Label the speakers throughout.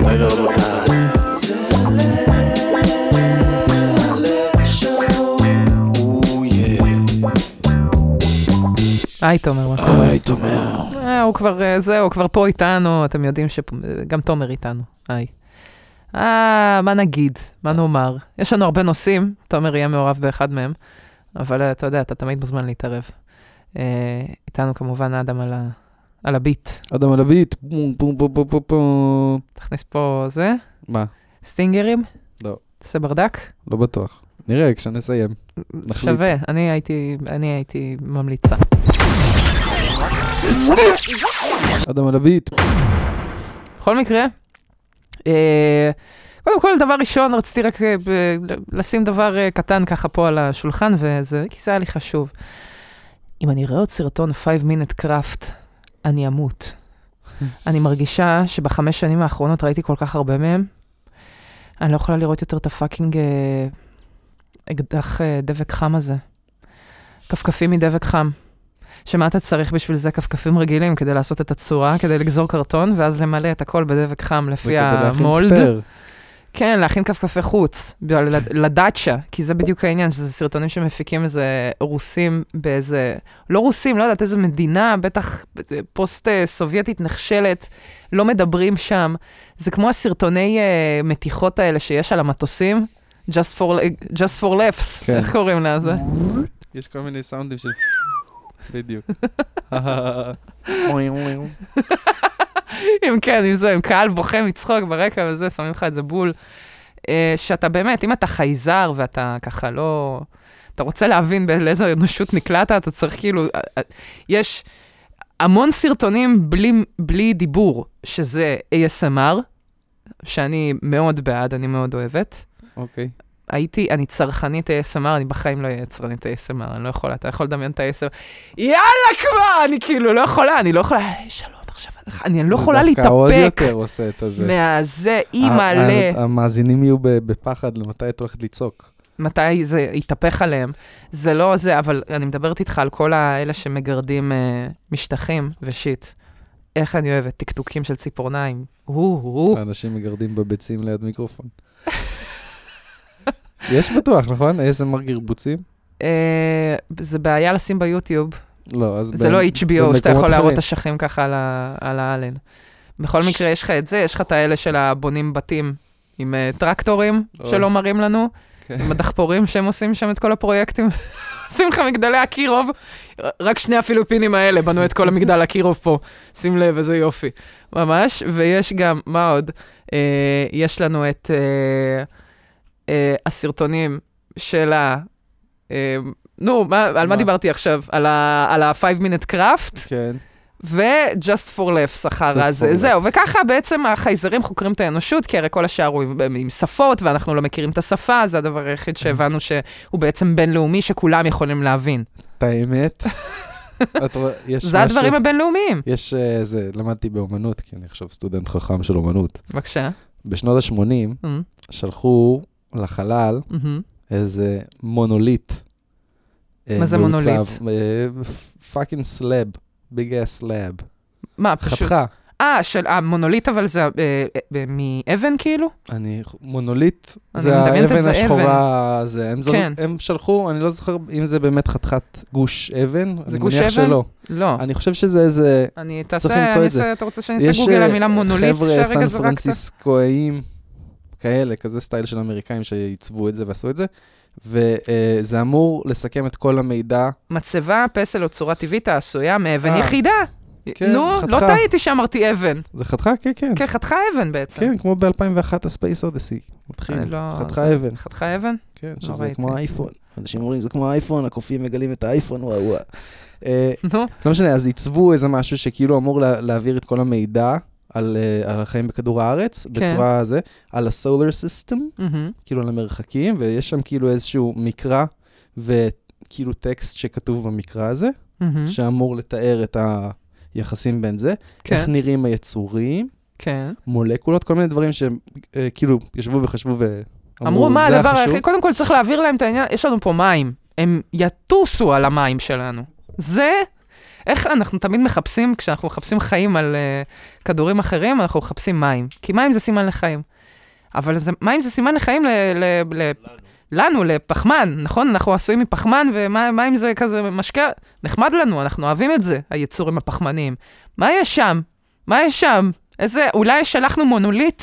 Speaker 1: גבירותיי ורבותיי.
Speaker 2: היי, תומר, מה קורה?
Speaker 1: היי, תומר.
Speaker 2: אה, הוא כבר, אה, זהו, הוא כבר פה איתנו, אתם יודעים שגם תומר איתנו. היי. אה, מה נגיד? מה נאמר? יש לנו הרבה נושאים, תומר יהיה מעורב באחד מהם, אבל אה, אתה יודע, אתה תמיד מוזמן להתערב. איתנו כמובן אדם על, ה, על הביט.
Speaker 3: אדם על הביט, פום פום פום פום פום פום.
Speaker 2: תכניס פה זה,
Speaker 3: מה?
Speaker 2: סטינגרים?
Speaker 3: לא.
Speaker 2: תעשה ברדק?
Speaker 3: לא בטוח. נראה כשנסיים.
Speaker 2: שווה, אני הייתי, אני הייתי ממליצה.
Speaker 3: אדם על הביט.
Speaker 2: בכל מקרה, אה, קודם כל, דבר ראשון, רציתי רק אה, לשים דבר אה, קטן ככה פה על השולחן, וזה, כי זה היה לי חשוב. אם אני אראה עוד סרטון 5 minute craft, אני אמות. אני מרגישה שבחמש שנים האחרונות ראיתי כל כך הרבה מהם, אני לא יכולה לראות יותר את ה fucking אה, אקדח אה, דבק חם הזה. כפכפים מדבק חם. שמה אתה צריך בשביל זה? כפכפים רגילים כדי לעשות את הצורה, כדי לגזור קרטון, ואז למלא את הכל בדבק חם לפי
Speaker 3: וכדי להכין
Speaker 2: המולד.
Speaker 3: ספייר.
Speaker 2: כן, להכין כפכפי חוץ, ל- לדאצ'ה, כי זה בדיוק העניין, שזה סרטונים שמפיקים איזה רוסים באיזה, לא רוסים, לא יודעת איזה מדינה, בטח פוסט-סובייטית נחשלת, לא מדברים שם. זה כמו הסרטוני uh, מתיחות האלה שיש על המטוסים, just for, just for laughs,
Speaker 3: כן.
Speaker 2: איך קוראים לזה?
Speaker 3: יש כל מיני סאונדים של... בדיוק.
Speaker 2: אם כן, אם זה, עם קהל בוכה מצחוק ברקע וזה, שמים לך את זה בול. אה, שאתה באמת, אם אתה חייזר ואתה ככה לא... אתה רוצה להבין באיזו אנושות נקלעת, אתה צריך כאילו... אה, אה, יש המון סרטונים בלי, בלי דיבור, שזה ASMR, שאני מאוד בעד, אני מאוד אוהבת.
Speaker 3: אוקיי.
Speaker 2: הייתי, אני צרכנית ASMR, אני בחיים לא אהיה יצרנית ASMR, אני לא יכולה, אתה יכול לדמיין את ה-ASMR, יאללה כבר, אני כאילו לא יכולה, אני לא יכולה, "היי, שלום, עכשיו, אני לא יכולה
Speaker 3: דווקא עוד
Speaker 2: להתאפק
Speaker 3: יותר עושה את הזה.
Speaker 2: מהזה, אימא'לה,
Speaker 3: ה- המאזינים יהיו בפחד למתי את הולכת לצעוק.
Speaker 2: מתי זה יתהפך עליהם. זה לא זה, אבל אני מדברת איתך על כל האלה שמגרדים אה, משטחים ושיט. איך אני אוהבת, טקטוקים של ציפורניים. הו, הו.
Speaker 3: האנשים מגרדים בביצים ליד מיקרופון. יש בטוח, נכון? ASMR גרבוצים?
Speaker 2: אה, זה בעיה לשים ביוטיוב.
Speaker 3: לא, אז...
Speaker 2: זה
Speaker 3: ב-
Speaker 2: לא HBO, שאתה יכול להראות. אשכים ככה על ה- על האלן. בכל מקרה, יש לך את זה, יש לך את האלה של הבונים בתים עם אה, טרקטורים
Speaker 3: אוי.
Speaker 2: שלא מראים לנו,
Speaker 3: כן.
Speaker 2: עם הדחפורים שהם עושים שם את כל הפרויקטים. עושים לך מגדלי אקירוב, רק שני הפיליפינים האלה בנו את כל המגדל אקירוב פה. שים לב, איזה יופי. ממש, ויש גם, מה עוד? אה, יש לנו את אה, אה, הסרטונים של ה... אה, נו, מה, על מה? דיברתי עכשיו? על ה-5 minute craft?
Speaker 3: כן.
Speaker 2: ו-just for
Speaker 3: Just
Speaker 2: הזה.
Speaker 3: for
Speaker 2: זהו. וככה בעצם החייזרים חוקרים את האנושות, כי הרי כל השאר הוא עם, שפות, ואנחנו לא מכירים את השפה, זה הדבר היחיד שהבנו שהוא בעצם בינלאומי, שכולם יכולים להבין.
Speaker 3: את האמת,
Speaker 2: זה הדברים הבינלאומיים.
Speaker 3: יש אה, זה, למדתי באומנות, כי אני עכשיו סטודנט חכם של אומנות.
Speaker 2: בבקשה.
Speaker 3: בשנות ה-80
Speaker 2: אמ,
Speaker 3: שלחו לחלל
Speaker 2: אמ.
Speaker 3: איזה מונוליט. אה,
Speaker 2: מה זה מונוליט?
Speaker 3: פאקינג סלאב, ביג אס סלאב.
Speaker 2: מה, פשוט...
Speaker 3: חתיכה.
Speaker 2: אה, של המונוליט, אבל זה אה, אה, מאבן כאילו?
Speaker 3: אני, מונוליט,
Speaker 2: אני
Speaker 3: זה האבן השחורה, זה, הם, זר,
Speaker 2: כן.
Speaker 3: הם שלחו, אני לא זוכר אם זה באמת חתיכת גוש אבן,
Speaker 2: זה
Speaker 3: אני
Speaker 2: גוש
Speaker 3: מניח
Speaker 2: אבן?
Speaker 3: שלא.
Speaker 2: לא.
Speaker 3: אני חושב שזה איזה,
Speaker 2: אני תעשה, אני. אעשה, אתה רוצה שאני אעשה גוגל
Speaker 3: אה,
Speaker 2: למילה מונוליט,
Speaker 3: חבר'ה
Speaker 2: שהרגע
Speaker 3: סן
Speaker 2: זרקת?
Speaker 3: פרנסיסקואיים כאלה, כזה סטייל של אמריקאים שעיצבו את זה ועשו את זה, וזה אמור לסכם את כל המידע.
Speaker 2: מצבה, פסל או צורה טבעית העשויה מאבן
Speaker 3: אה.
Speaker 2: יחידה.
Speaker 3: כן,
Speaker 2: נו, לא
Speaker 3: חתיכה.
Speaker 2: טעיתי שאמרתי אבן.
Speaker 3: זה חתיכה? כן, כן.
Speaker 2: כן, חתיכה אבן בעצם.
Speaker 3: כן, כמו ב-2001 ה Space Odyssey.
Speaker 2: מתחיל, לא-
Speaker 3: חתיכה
Speaker 2: זה-
Speaker 3: אבן.
Speaker 2: חתיכה אבן?
Speaker 3: כן,
Speaker 2: לא
Speaker 3: שזה
Speaker 2: ראיתי.
Speaker 3: כמו האייפון. אנשים אומרים, זה כמו האייפון, הקופים מגלים את האייפון, וואו וואו. אה,
Speaker 2: נו,
Speaker 3: לא משנה, אז עיצבו איזה משהו שכאילו אמור לה, להעביר את כל המידע על, uh, על החיים בכדור הארץ,
Speaker 2: כן.
Speaker 3: בצורה זה, על הסולר סיסטם,
Speaker 2: מהמם.
Speaker 3: כאילו על המרחקים, ויש שם כאילו איזשהו מקרא וכאילו טקסט שכתוב במקרא הזה,
Speaker 2: מהמם.
Speaker 3: שאמור לתאר את היחסים בין זה, איך
Speaker 2: כן,
Speaker 3: נראים היצורים,
Speaker 2: כן.
Speaker 3: מולקולות, כל מיני דברים שהם אה, כאילו ישבו וחשבו ואמרו,
Speaker 2: אמרו, מה הדבר
Speaker 3: החשוב?"
Speaker 2: היחיד? קודם כל צריך להעביר להם את העניין, יש לנו פה מים. הם יטוסו על המים שלנו. זה, איך אנחנו תמיד מחפשים, כשאנחנו מחפשים חיים על uh, כדורים אחרים, אנחנו מחפשים מים. כי מים זה סימן לחיים. אבל זה, מים זה סימן לחיים ל, ל, ל, לנו, לפחמן, נכון? אנחנו עשויים מפחמן, ומים זה כזה משקה, נחמד לנו, אנחנו אוהבים את זה, היצורים הפחמניים. מה יש שם? מה יש שם? איזה, אולי שלחנו מונוליט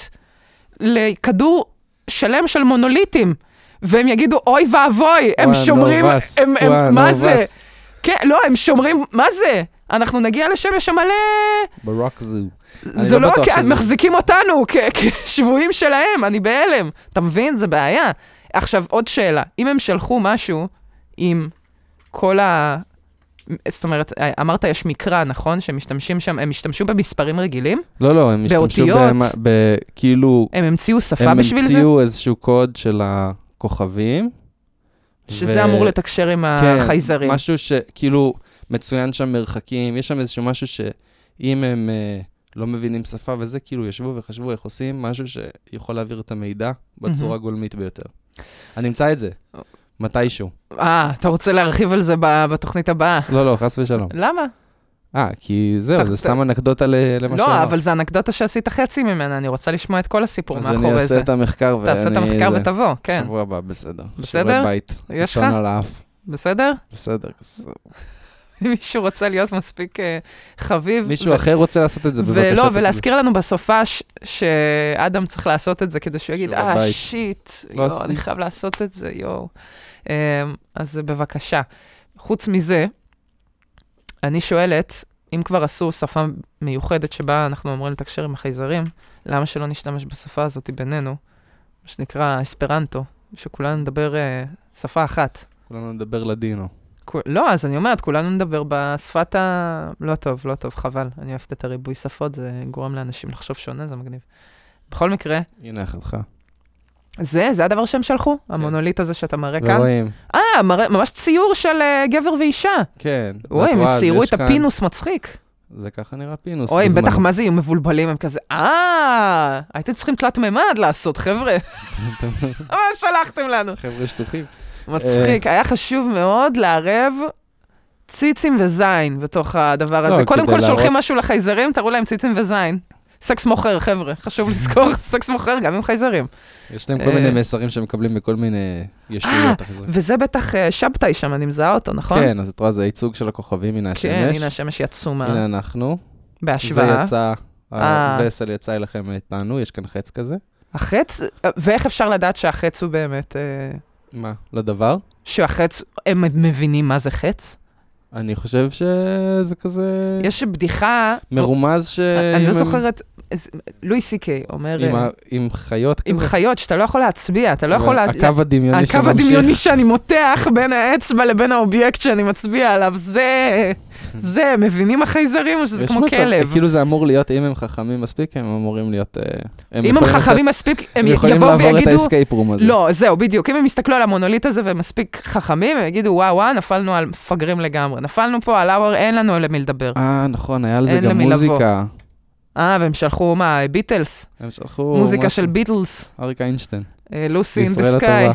Speaker 2: לכדור שלם של מונוליטים, והם יגידו, אוי ואבוי, הם שומרים, הם, הם, מה זה? כן, לא, הם שומרים, מה זה? אנחנו נגיע לשמש המלא...
Speaker 3: ברוק זו.
Speaker 2: זה לא, לא כי מחזיקים אותנו כשבויים שלהם, אני בהלם. אתה מבין? זה בעיה. עכשיו, עוד שאלה. אם הם שלחו משהו עם כל ה... זאת אומרת, אמרת יש מקרא, נכון? שמשתמשים שם, הם השתמשו במספרים רגילים?
Speaker 3: לא, לא, הם השתמשו בכאילו...
Speaker 2: הם המציאו שפה בשביל זה?
Speaker 3: הם המציאו איזשהו קוד של הכוכבים.
Speaker 2: שזה ו... אמור לתקשר עם כן, החייזרים.
Speaker 3: משהו שכאילו מצוין שם מרחקים, יש שם איזשהו משהו שאם הם uh, לא מבינים שפה וזה, כאילו ישבו וחשבו איך עושים משהו שיכול להעביר את המידע בצורה mm-hmm. גולמית ביותר. אני אמצא את זה, מתישהו.
Speaker 2: אה, אתה רוצה להרחיב על זה בתוכנית הבאה?
Speaker 3: לא, לא, חס ושלום.
Speaker 2: למה?
Speaker 3: אה, כי זהו, זה סתם אנקדוטה למה
Speaker 2: לא, אבל זה אנקדוטה שעשית חצי ממנה, אני רוצה לשמוע את כל הסיפור מאחורי זה.
Speaker 3: אז אני אעשה את המחקר
Speaker 2: ואני... תעשה את המחקר ותבוא, כן.
Speaker 3: שבוע הבא, בסדר.
Speaker 2: בסדר?
Speaker 3: בית.
Speaker 2: יש לך? בסדר?
Speaker 3: בסדר.
Speaker 2: מישהו רוצה להיות מספיק uh, חביב.
Speaker 3: מישהו ו... אחר רוצה לעשות את זה, בבקשה.
Speaker 2: ולא, ולהזכיר לנו בסופש שאדם צריך לעשות את זה, כדי שהוא יגיד, אה, שיט, לא יואו, אני חייב לעשות את זה, יואו. Um, אז בבקשה. חוץ מזה, אני שואלת, אם כבר עשו שפה מיוחדת שבה אנחנו אמורים לתקשר עם החייזרים, למה שלא נשתמש בשפה הזאת בינינו, מה שנקרא אספרנטו, שכולנו נדבר uh, שפה אחת.
Speaker 3: כולנו נדבר לדינו.
Speaker 2: לא, אז אני אומרת, כולנו נדבר בשפת ה... לא טוב, לא טוב, חבל. אני אוהבת את הריבוי שפות, זה גורם לאנשים לחשוב שונה, זה מגניב. בכל מקרה...
Speaker 3: הנה אחתך.
Speaker 2: זה, זה הדבר שהם שלחו? כן. המונוליט הזה שאתה מראה כאן?
Speaker 3: ורואים.
Speaker 2: אה, ממש ציור של uh, גבר ואישה.
Speaker 3: כן.
Speaker 2: וואי, הם ציירו את כאן... הפינוס מצחיק.
Speaker 3: זה ככה נראה פינוס.
Speaker 2: אוי, הם בטח מה זה יהיו מבולבלים, הם כזה, אה, הייתם צריכים תלת מימד לעשות, חבר'ה. מה שלחתם לנו?
Speaker 3: חבר'ה שטוחים.
Speaker 2: מצחיק, היה חשוב מאוד לערב ציצים וזין בתוך הדבר הזה. לא, קודם כל שולחים משהו לחייזרים, תראו להם ציצים וזין. סקס מוכר, חבר'ה, חשוב לזכור, סקס מוכר גם עם חייזרים.
Speaker 3: יש להם כל מיני אה, מסרים שהם מקבלים מכל מיני ישויות
Speaker 2: החייזרים. וזה בטח אה, שבתאי שם, אני מזהה אותו, נכון?
Speaker 3: כן, אז את רואה, זה הייצוג של הכוכבים, הנה השמש.
Speaker 2: כן, הנה השמש היא עצומה.
Speaker 3: הנה אנחנו.
Speaker 2: בהשוואה.
Speaker 3: זה יצא, הווסל יצא אליכם איתנו, יש כאן חץ כזה.
Speaker 2: החץ? ואיך אפשר לדעת שהחץ הוא באמת...
Speaker 3: מה? לדבר?
Speaker 2: שהחץ, הם מבינים מה זה חץ?
Speaker 3: אני חושב שזה כזה...
Speaker 2: יש בדיחה...
Speaker 3: מרומז ש...
Speaker 2: אני לא זוכרת, לואי סי קיי אומר...
Speaker 3: עם, ה, עם חיות
Speaker 2: כזה? עם חיות, שאתה לא יכול להצביע, אתה לא יכול...
Speaker 3: הקו לה... הדמיוני
Speaker 2: שממשיך. הקו הדמיוני שאני מותח בין האצבע לבין האובייקט שאני מצביע עליו, זה... זה, מבינים החייזרים או שזה כמו מצב, כלב?
Speaker 3: כאילו זה אמור להיות, אם הם חכמים מספיק, הם אמורים להיות... אה,
Speaker 2: הם אם הם חכמים מספיק, הם יבואו ויגידו...
Speaker 3: הם יכולים לעבור את ה escape room הזה.
Speaker 2: לא, זהו, בדיוק. אם הם יסתכלו על המונוליט הזה והם מספיק חכמים, הם יגידו, וואו, וואו, נפלנו על מפגרים לגמרי. נפלנו פה על האוור, אין לנו למי לדבר.
Speaker 3: אה, נכון, היה על זה גם מוזיקה.
Speaker 2: אה, והם שלחו, מה, ביטלס?
Speaker 3: הם שלחו...
Speaker 2: מוזיקה של ביטלס.
Speaker 3: אריק איינשטיין.
Speaker 2: לוסי אין דה סקאי.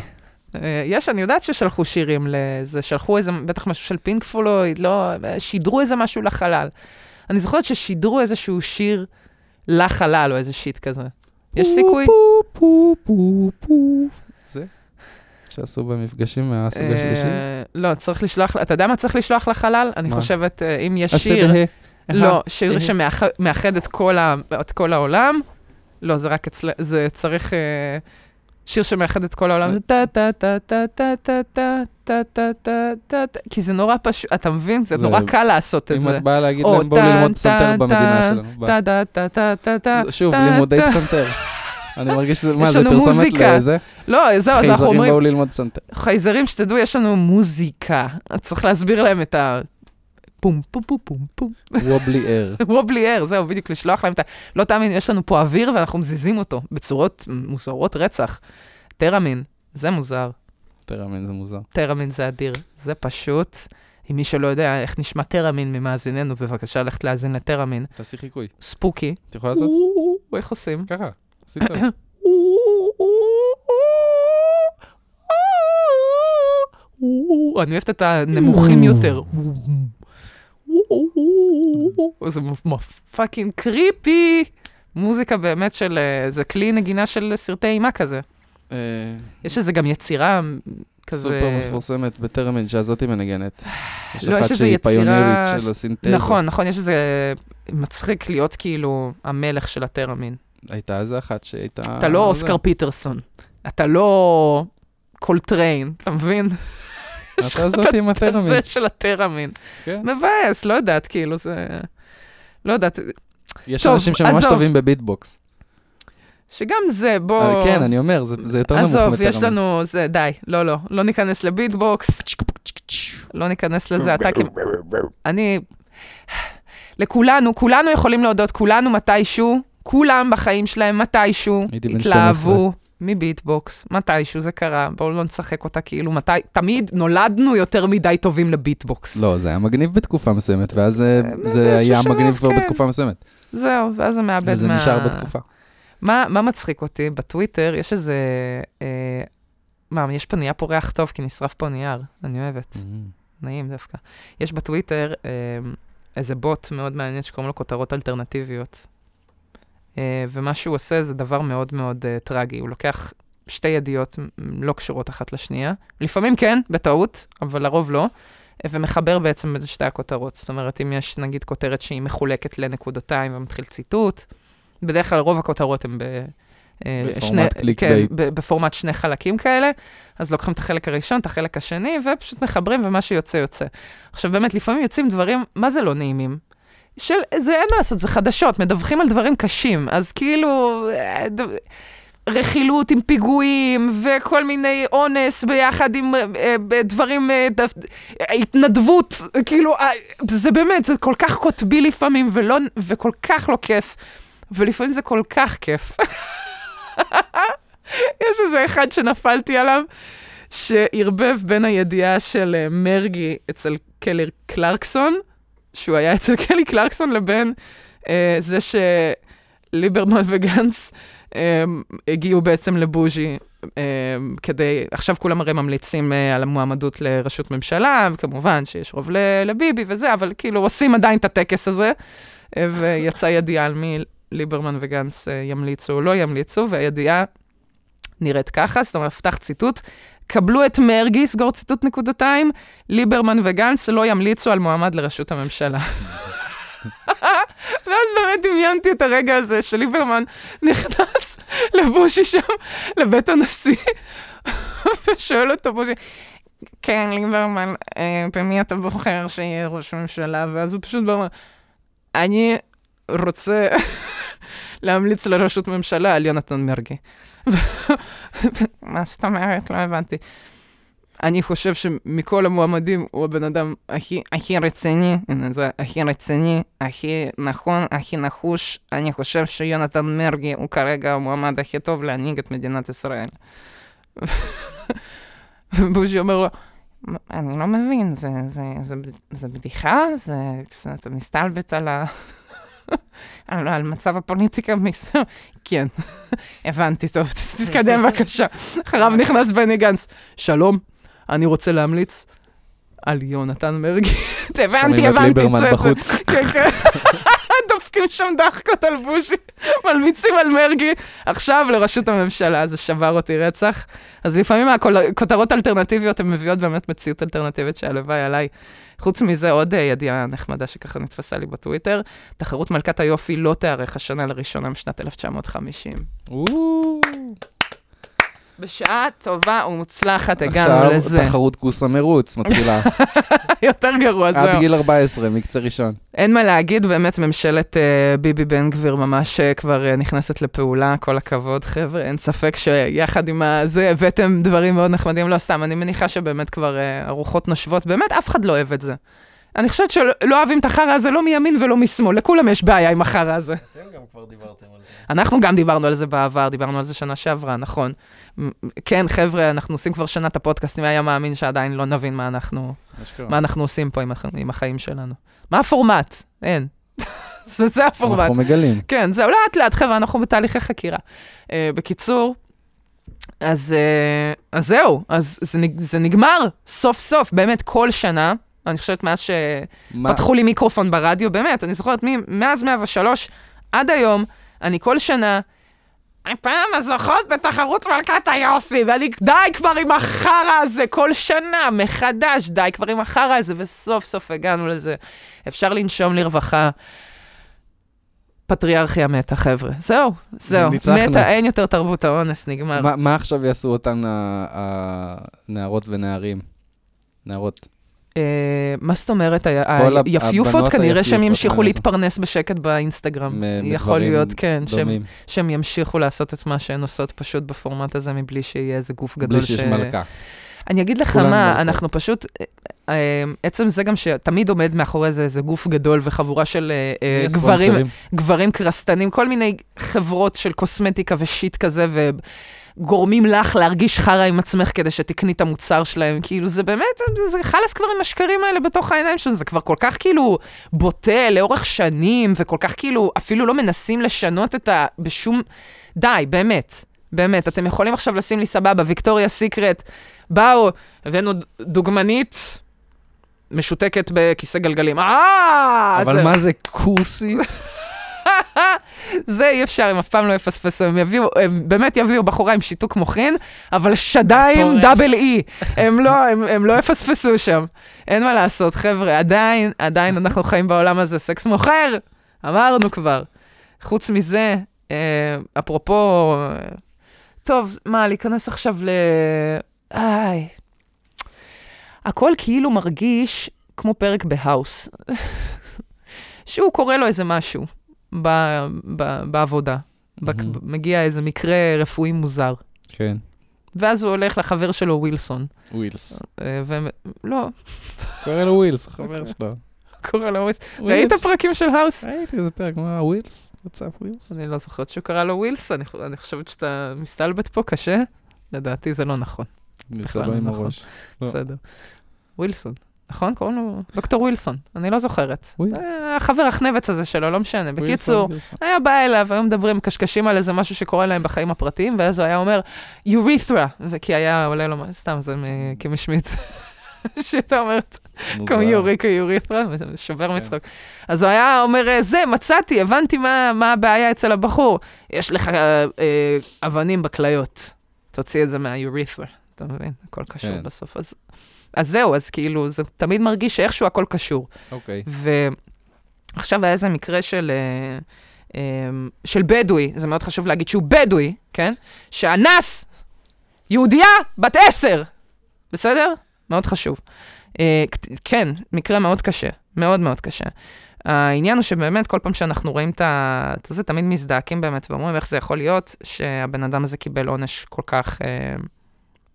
Speaker 2: יש, אני יודעת ששלחו שירים לזה, שלחו איזה, בטח משהו של פינק פלויד, לא, שידרו איזה משהו לחלל. אני זוכרת ששידרו איזשהו שיר לחלל או איזה שיט כזה. יש סיכוי?
Speaker 3: פו פו פו פו. זה? שעשו במפגשים מהסוג השלישי?
Speaker 2: לא, צריך לשלוח, אתה יודע מה צריך לשלוח לחלל? אני חושבת, אה, אם יש שיר... לא, שיר שמאחד את כל העולם. לא, זה רק אצל... זה צריך... שיר שמאחד את כל העולם, טה טה טה טה טה טה טה טה טה טה טה טה, כי זה נורא פשוט, אתה מבין? זה נורא קל לעשות את זה.
Speaker 3: אם את באה להגיד להם, בואו ללמוד פסנתר במדינה שלנו. טה טה טה טה טה טה
Speaker 2: שוב,
Speaker 3: לימודי פסנטר. אני מרגיש שזה, מה, זה פרסומת לזה?
Speaker 2: לא, זהו, אז אנחנו אומרים...
Speaker 3: חייזרים באו ללמוד פסנתר.
Speaker 2: חייזרים, שתדעו, יש לנו מוזיקה. צריך להסביר להם את ה... פום, פום, פום, פום, פום.
Speaker 3: וובלי אר.
Speaker 2: וובלי אר, זהו, בדיוק, לשלוח להם את ה... לא תאמין, יש לנו פה אוויר ואנחנו מזיזים אותו בצורות מוזרות רצח. טראמין, זה מוזר.
Speaker 3: טראמין זה מוזר.
Speaker 2: טראמין זה אדיר. זה פשוט, אם מי שלא יודע איך נשמע טראמין ממאזיננו, בבקשה ללכת להאזין לטראמין.
Speaker 3: תעשי חיקוי.
Speaker 2: ספוקי.
Speaker 3: את יכולה לעשות?
Speaker 2: איך עושים?
Speaker 3: ככה, עשי טוב.
Speaker 2: אני אוהבת את הנמוכים יותר. זה fucking creepy. מוזיקה באמת של, זה כלי נגינה של סרטי אימה כזה. יש איזה גם יצירה כזה...
Speaker 3: סופר מפורסמת בטרמין שהזאתי מנגנת. יש
Speaker 2: לא,
Speaker 3: אחת
Speaker 2: יש איזה
Speaker 3: שהיא
Speaker 2: יצירה
Speaker 3: פיונירית
Speaker 2: ש-
Speaker 3: של הסינתזה.
Speaker 2: נכון, נכון, יש איזה מצחיק להיות כאילו המלך של הטרמין.
Speaker 3: הייתה איזה אחת שהייתה...
Speaker 2: אתה לא. אוסקר פיטרסון, אתה לא קולטריין, אתה מבין?
Speaker 3: אתה זאתי עם
Speaker 2: הזה
Speaker 3: הטרמין.
Speaker 2: של הטרמין.
Speaker 3: כן.
Speaker 2: מבאס, לא יודעת, כאילו זה... לא יודעת,
Speaker 3: יש
Speaker 2: טוב,
Speaker 3: אנשים שממש
Speaker 2: עזוב.
Speaker 3: טובים בביטבוקס.
Speaker 2: שגם זה, בוא...
Speaker 3: אה, כן, אני אומר, זה זה יותר נמוך
Speaker 2: עזוב,
Speaker 3: מטרמין.
Speaker 2: יש לנו, זה, די, לא, לא, לא ניכנס לביטבוקס, לא ניכנס לזה, אתה. אני... לכולנו, כולנו יכולים להודות, כולנו מתישהו, כולם בחיים שלהם מתישהו התלהבו מביטבוקס, מתישהו זה קרה, בואו לא נשחק אותה כאילו מתי, תמיד נולדנו יותר מדי טובים לביטבוקס.
Speaker 3: לא, זה היה מגניב בתקופה מסוימת, ואז זה-
Speaker 2: באיזשהו
Speaker 3: זה היה
Speaker 2: שלב,
Speaker 3: מגניב כבר
Speaker 2: כן.
Speaker 3: בתקופה מסוימת.
Speaker 2: זהו, ואז זה מאבד מה...
Speaker 3: וזה נשאר בתקופה.
Speaker 2: מה, מה מצחיק אותי? בטוויטר יש איזה... אה, מה, יש פה נהיה פה ריח טוב, כי נשרף פה נייר, אני אוהבת. נעים דווקא. יש בטוויטר אה, איזה בוט מאוד מעניין שקוראים לו כותרות אלטרנטיביות. אה, ומה שהוא עושה זה דבר מאוד מאוד אה, טרגי. הוא לוקח שתי ידיעות לא קשורות אחת לשנייה. לפעמים כן, בטעות, אבל לרוב לא. ומחבר בעצם את שתי הכותרות. זאת אומרת, אם יש נגיד כותרת שהיא מחולקת לנקודתיים ומתחיל ציטוט, בדרך כלל רוב הכותרות הן ב... אה,
Speaker 3: בפורמט
Speaker 2: שני- כן,
Speaker 3: בייט.
Speaker 2: ב- בפורמט שני חלקים כאלה, אז לוקחים את החלק הראשון, את החלק השני, ופשוט מחברים, ומה שיוצא, יוצא. עכשיו, באמת, לפעמים יוצאים דברים, מה זה לא נעימים? של, זה אין מה לעשות, זה חדשות, מדווחים על דברים קשים, אז כאילו, אה, רכילות עם פיגועים, וכל מיני אונס ביחד עם אה, אה, דברים, התנדבות, כאילו, זה באמת, זה כל כך קוטבי לפעמים, ולא, וכל כך לא כיף, ולפעמים זה כל כך כיף. יש איזה אחד שנפלתי עליו, שערבב בין הידיעה של מרגי אצל קלי קלרקסון, שהוא היה אצל קלי קלרקסון, לבין אה, זה שליברמן וגנץ אה, הגיעו בעצם לבוז'י אה, כדי, עכשיו כולם הרי ממליצים אה, על המועמדות לראשות ממשלה, וכמובן שיש רוב ל- לביבי וזה, אבל כאילו עושים עדיין את הטקס הזה, אה, ויצאה ידיעה על מי ליברמן וגנץ אה, ימליצו או לא ימליצו, והידיעה נראית ככה, זאת אומרת, פתח ציטוט, קבלו את מרגי, סגור ציטוט נקודתיים, ליברמן וגנץ לא ימליצו על מועמד לראשות הממשלה. ואז באמת דמיינתי את הרגע הזה שליברמן נכנס לבושי שם, לבית הנשיא, ושואל אותו בושי, כן, ליברמן, אה, במי אתה בוחר שיהיה ראש ממשלה? ואז הוא פשוט בא ואומר, אני רוצה להמליץ לראשות ממשלה על יונתן מרגי. מה זאת אומרת? לא הבנתי. אני חושב שמכל המועמדים הוא הבן אדם הכי, הכי רציני, הנה זה הכי רציני, הכי נכון, הכי נחוש. אני חושב שיונתן מרגי הוא כרגע המועמד הכי טוב להנהיג את מדינת ישראל. ובוז'י אומר לו, אני לא מבין, זה, זה, זה, זה בדיחה? זה, אתה מסתלבט על ה... על, על מצב הפוליטיקה בישראל? כן, הבנתי, טוב, תתקדם בבקשה. אחריו נכנס בני גנץ, שלום, אני רוצה להמליץ על יונתן מרגי. הבנתי,
Speaker 3: שומעים את
Speaker 2: הבנתי,
Speaker 3: ליברמן
Speaker 2: זה-
Speaker 3: בחוץ.
Speaker 2: כן, כן. דופקים שם דחקות על בושי, מלמיצים על מרגי, עכשיו לראשות הממשלה, זה שבר אותי רצח. אז לפעמים הכותרות אלטרנטיביות, הן מביאות באמת מציאות אלטרנטיבית שהלוואי עליי. חוץ מזה, עוד אה, ידיעה נחמדה שככה נתפסה לי בטוויטר, תחרות מלכת היופי לא תיארך השנה לראשונה משנת 1950. בשעה טובה ומוצלחת הגענו
Speaker 3: עכשיו
Speaker 2: לזה.
Speaker 3: תחרות כוס המרוץ מתחילה.
Speaker 2: יותר גרוע,
Speaker 3: עד
Speaker 2: זהו.
Speaker 3: גיל 14, מקצה ראשון.
Speaker 2: אין מה להגיד, באמת ממשלת uh, ביבי בן גביר ממש uh, כבר uh, נכנסת לפעולה, כל הכבוד, חבר'ה, אין ספק שיחד עם זה הבאתם דברים מאוד נחמדים, לא סתם, אני מניחה שבאמת כבר uh, הרוחות נושבות, באמת אף אחד לא אוהב את זה. אני חושבת שלא אוהבים את החרא הזה לא מימין ולא משמאל, לכולם יש בעיה עם החרא הזה.
Speaker 3: אתם גם כבר דיברתם על זה.
Speaker 2: אנחנו גם דיברנו על זה בעבר, דיברנו על זה שנה שעברה, נכון. כן, חבר'ה, אנחנו עושים כבר שנה את הפודקאסט, מי היה מאמין שעדיין לא נבין מה אנחנו, מה אנחנו עושים פה עם, הח- עם החיים שלנו. מה הפורמט? אין. זה, זה הפורמט.
Speaker 3: אנחנו מגלים.
Speaker 2: כן, זהו, לאט לאט, חבר'ה, אנחנו בתהליכי חקירה. Uh, בקיצור, אז, uh, אז זהו, אז זה, זה נגמר, סוף סוף, באמת, כל שנה, אני חושבת מאז שפתחו לי מיקרופון ברדיו, באמת, אני זוכרת מי- מאז 103 עד היום, אני כל שנה, הפעם הזוכות בתחרות מלכת היופי, ואני, די כבר עם החרא הזה, כל שנה, מחדש, די כבר עם החרא הזה, וסוף סוף הגענו לזה. אפשר לנשום לרווחה. פטריארכיה מתה, חבר'ה. זהו, זהו.
Speaker 3: ניצחנו.
Speaker 2: מתה, אין יותר תרבות האונס, נגמר.
Speaker 3: מה, מה עכשיו יעשו אותן הנערות ונערים? נערות.
Speaker 2: אה, מה זאת אומרת? היפיופות, כנראה שהם ימשיכו. להתפרנס בשקט באינסטגרם. יכול להיות, כן, שהם- שהם ימשיכו לעשות את מה שהן עושות פשוט בפורמט הזה, מבלי שיהיה איזה גוף גדול
Speaker 3: בלי שיש מלכה.
Speaker 2: אני אגיד לך מה,
Speaker 3: מלכות.
Speaker 2: אנחנו פשוט, אה, אה, עצם זה גם שתמיד עומד מאחורי זה איזה גוף גדול וחבורה של גברים? גברים קרסטנים, כל מיני חברות של קוסמטיקה ושיט כזה, וגורמים לך להרגיש חרא עם עצמך כדי שתקני את המוצר שלהם. כאילו, זה באמת, זה, זה חלאס כבר עם השקרים האלה בתוך העיניים שלנו, זה כבר כל כך כאילו בוטה לאורך שנים, וכל כך כאילו, אפילו לא מנסים לשנות את ה... בשום... די, באמת. באמת, אתם יכולים עכשיו לשים לי סבבה, ויקטוריה סיקרט, באו, הבאנו דוגמנית משותקת בכיסא גלגלים. אה!
Speaker 3: אבל
Speaker 2: זה-
Speaker 3: מה זה כוסי?
Speaker 2: זה אי אפשר, הם אף פעם לא יפספסו, הם יביאו, הם באמת יביאו בחורה עם שיתוק מוחין, אבל שדיים. דאבל אי. הם לא, הם, הם לא יפספסו שם. אין מה לעשות, חבר'ה, עדיין, עדיין אנחנו חיים בעולם הזה, סקס מוכר, אמרנו כבר. חוץ מזה, אה, אפרופו, אה, טוב, מה, להיכנס עכשיו ל... איי. הכל כאילו מרגיש כמו פרק בהאוס. שהוא קורא לו איזה משהו. ב, ב, בעבודה. בק-
Speaker 3: מהמם.
Speaker 2: מגיע איזה מקרה רפואי מוזר.
Speaker 3: כן,
Speaker 2: ואז הוא הולך לחבר שלו, ווילסון.
Speaker 3: ווילס.
Speaker 2: אה, ו... לא,
Speaker 3: קורא לו ווילס, חבר שלו.
Speaker 2: קורא לו ווילס. ראית. פרקים של האוס?
Speaker 3: ראיתי איזה פרק, מה, ווילס? what's up ווילס?
Speaker 2: אני לא זוכרת שהוא קרא לו ווילס, אני, אני חושבת שאתה מסתלבט פה קשה. לדעתי זה לא נכון, בכלל לא
Speaker 3: עם
Speaker 2: נכון.
Speaker 3: הראש. לא.
Speaker 2: בסדר. ווילסון, נכון? קוראים לו דוקטור ווילסון, אני לא זוכרת. אה, החבר החנבץ הזה שלו, לא משנה. בקיצור. היה בא אליו, היו מדברים, מקשקשים על איזה משהו שקורה להם בחיים הפרטיים, ואז הוא היה אומר, יורית'רה, וכי היה עולה לו, סתם, זה כמשמיץ. שהייתה אומרת, כמו. יוריקה יורית'רה, שובר
Speaker 3: כן.
Speaker 2: מצחוק. אז הוא היה אומר, אה, זה, מצאתי, הבנתי מה, מה הבעיה אצל הבחור. יש לך אה, אה, אבנים בכליות, תוציא את זה מהיורית'רה, אתה מבין? הכל קשור
Speaker 3: כן.
Speaker 2: בסוף. אז, אז זהו, אז כאילו, זה תמיד מרגיש שאיכשהו הכל קשור.
Speaker 3: אוקיי.
Speaker 2: ועכשיו היה איזה מקרה של, אה, אה, של בדואי, זה מאוד חשוב להגיד שהוא בדואי, כן? שאנס יהודייה בת עשר, בסדר? מאוד חשוב. אה, כן, מקרה מאוד קשה, מאוד מאוד קשה. העניין הוא שבאמת, כל פעם שאנחנו רואים את ה... את זה, תמיד מזדעקים באמת, ואומרים איך זה יכול להיות שהבן אדם הזה קיבל עונש כל כך...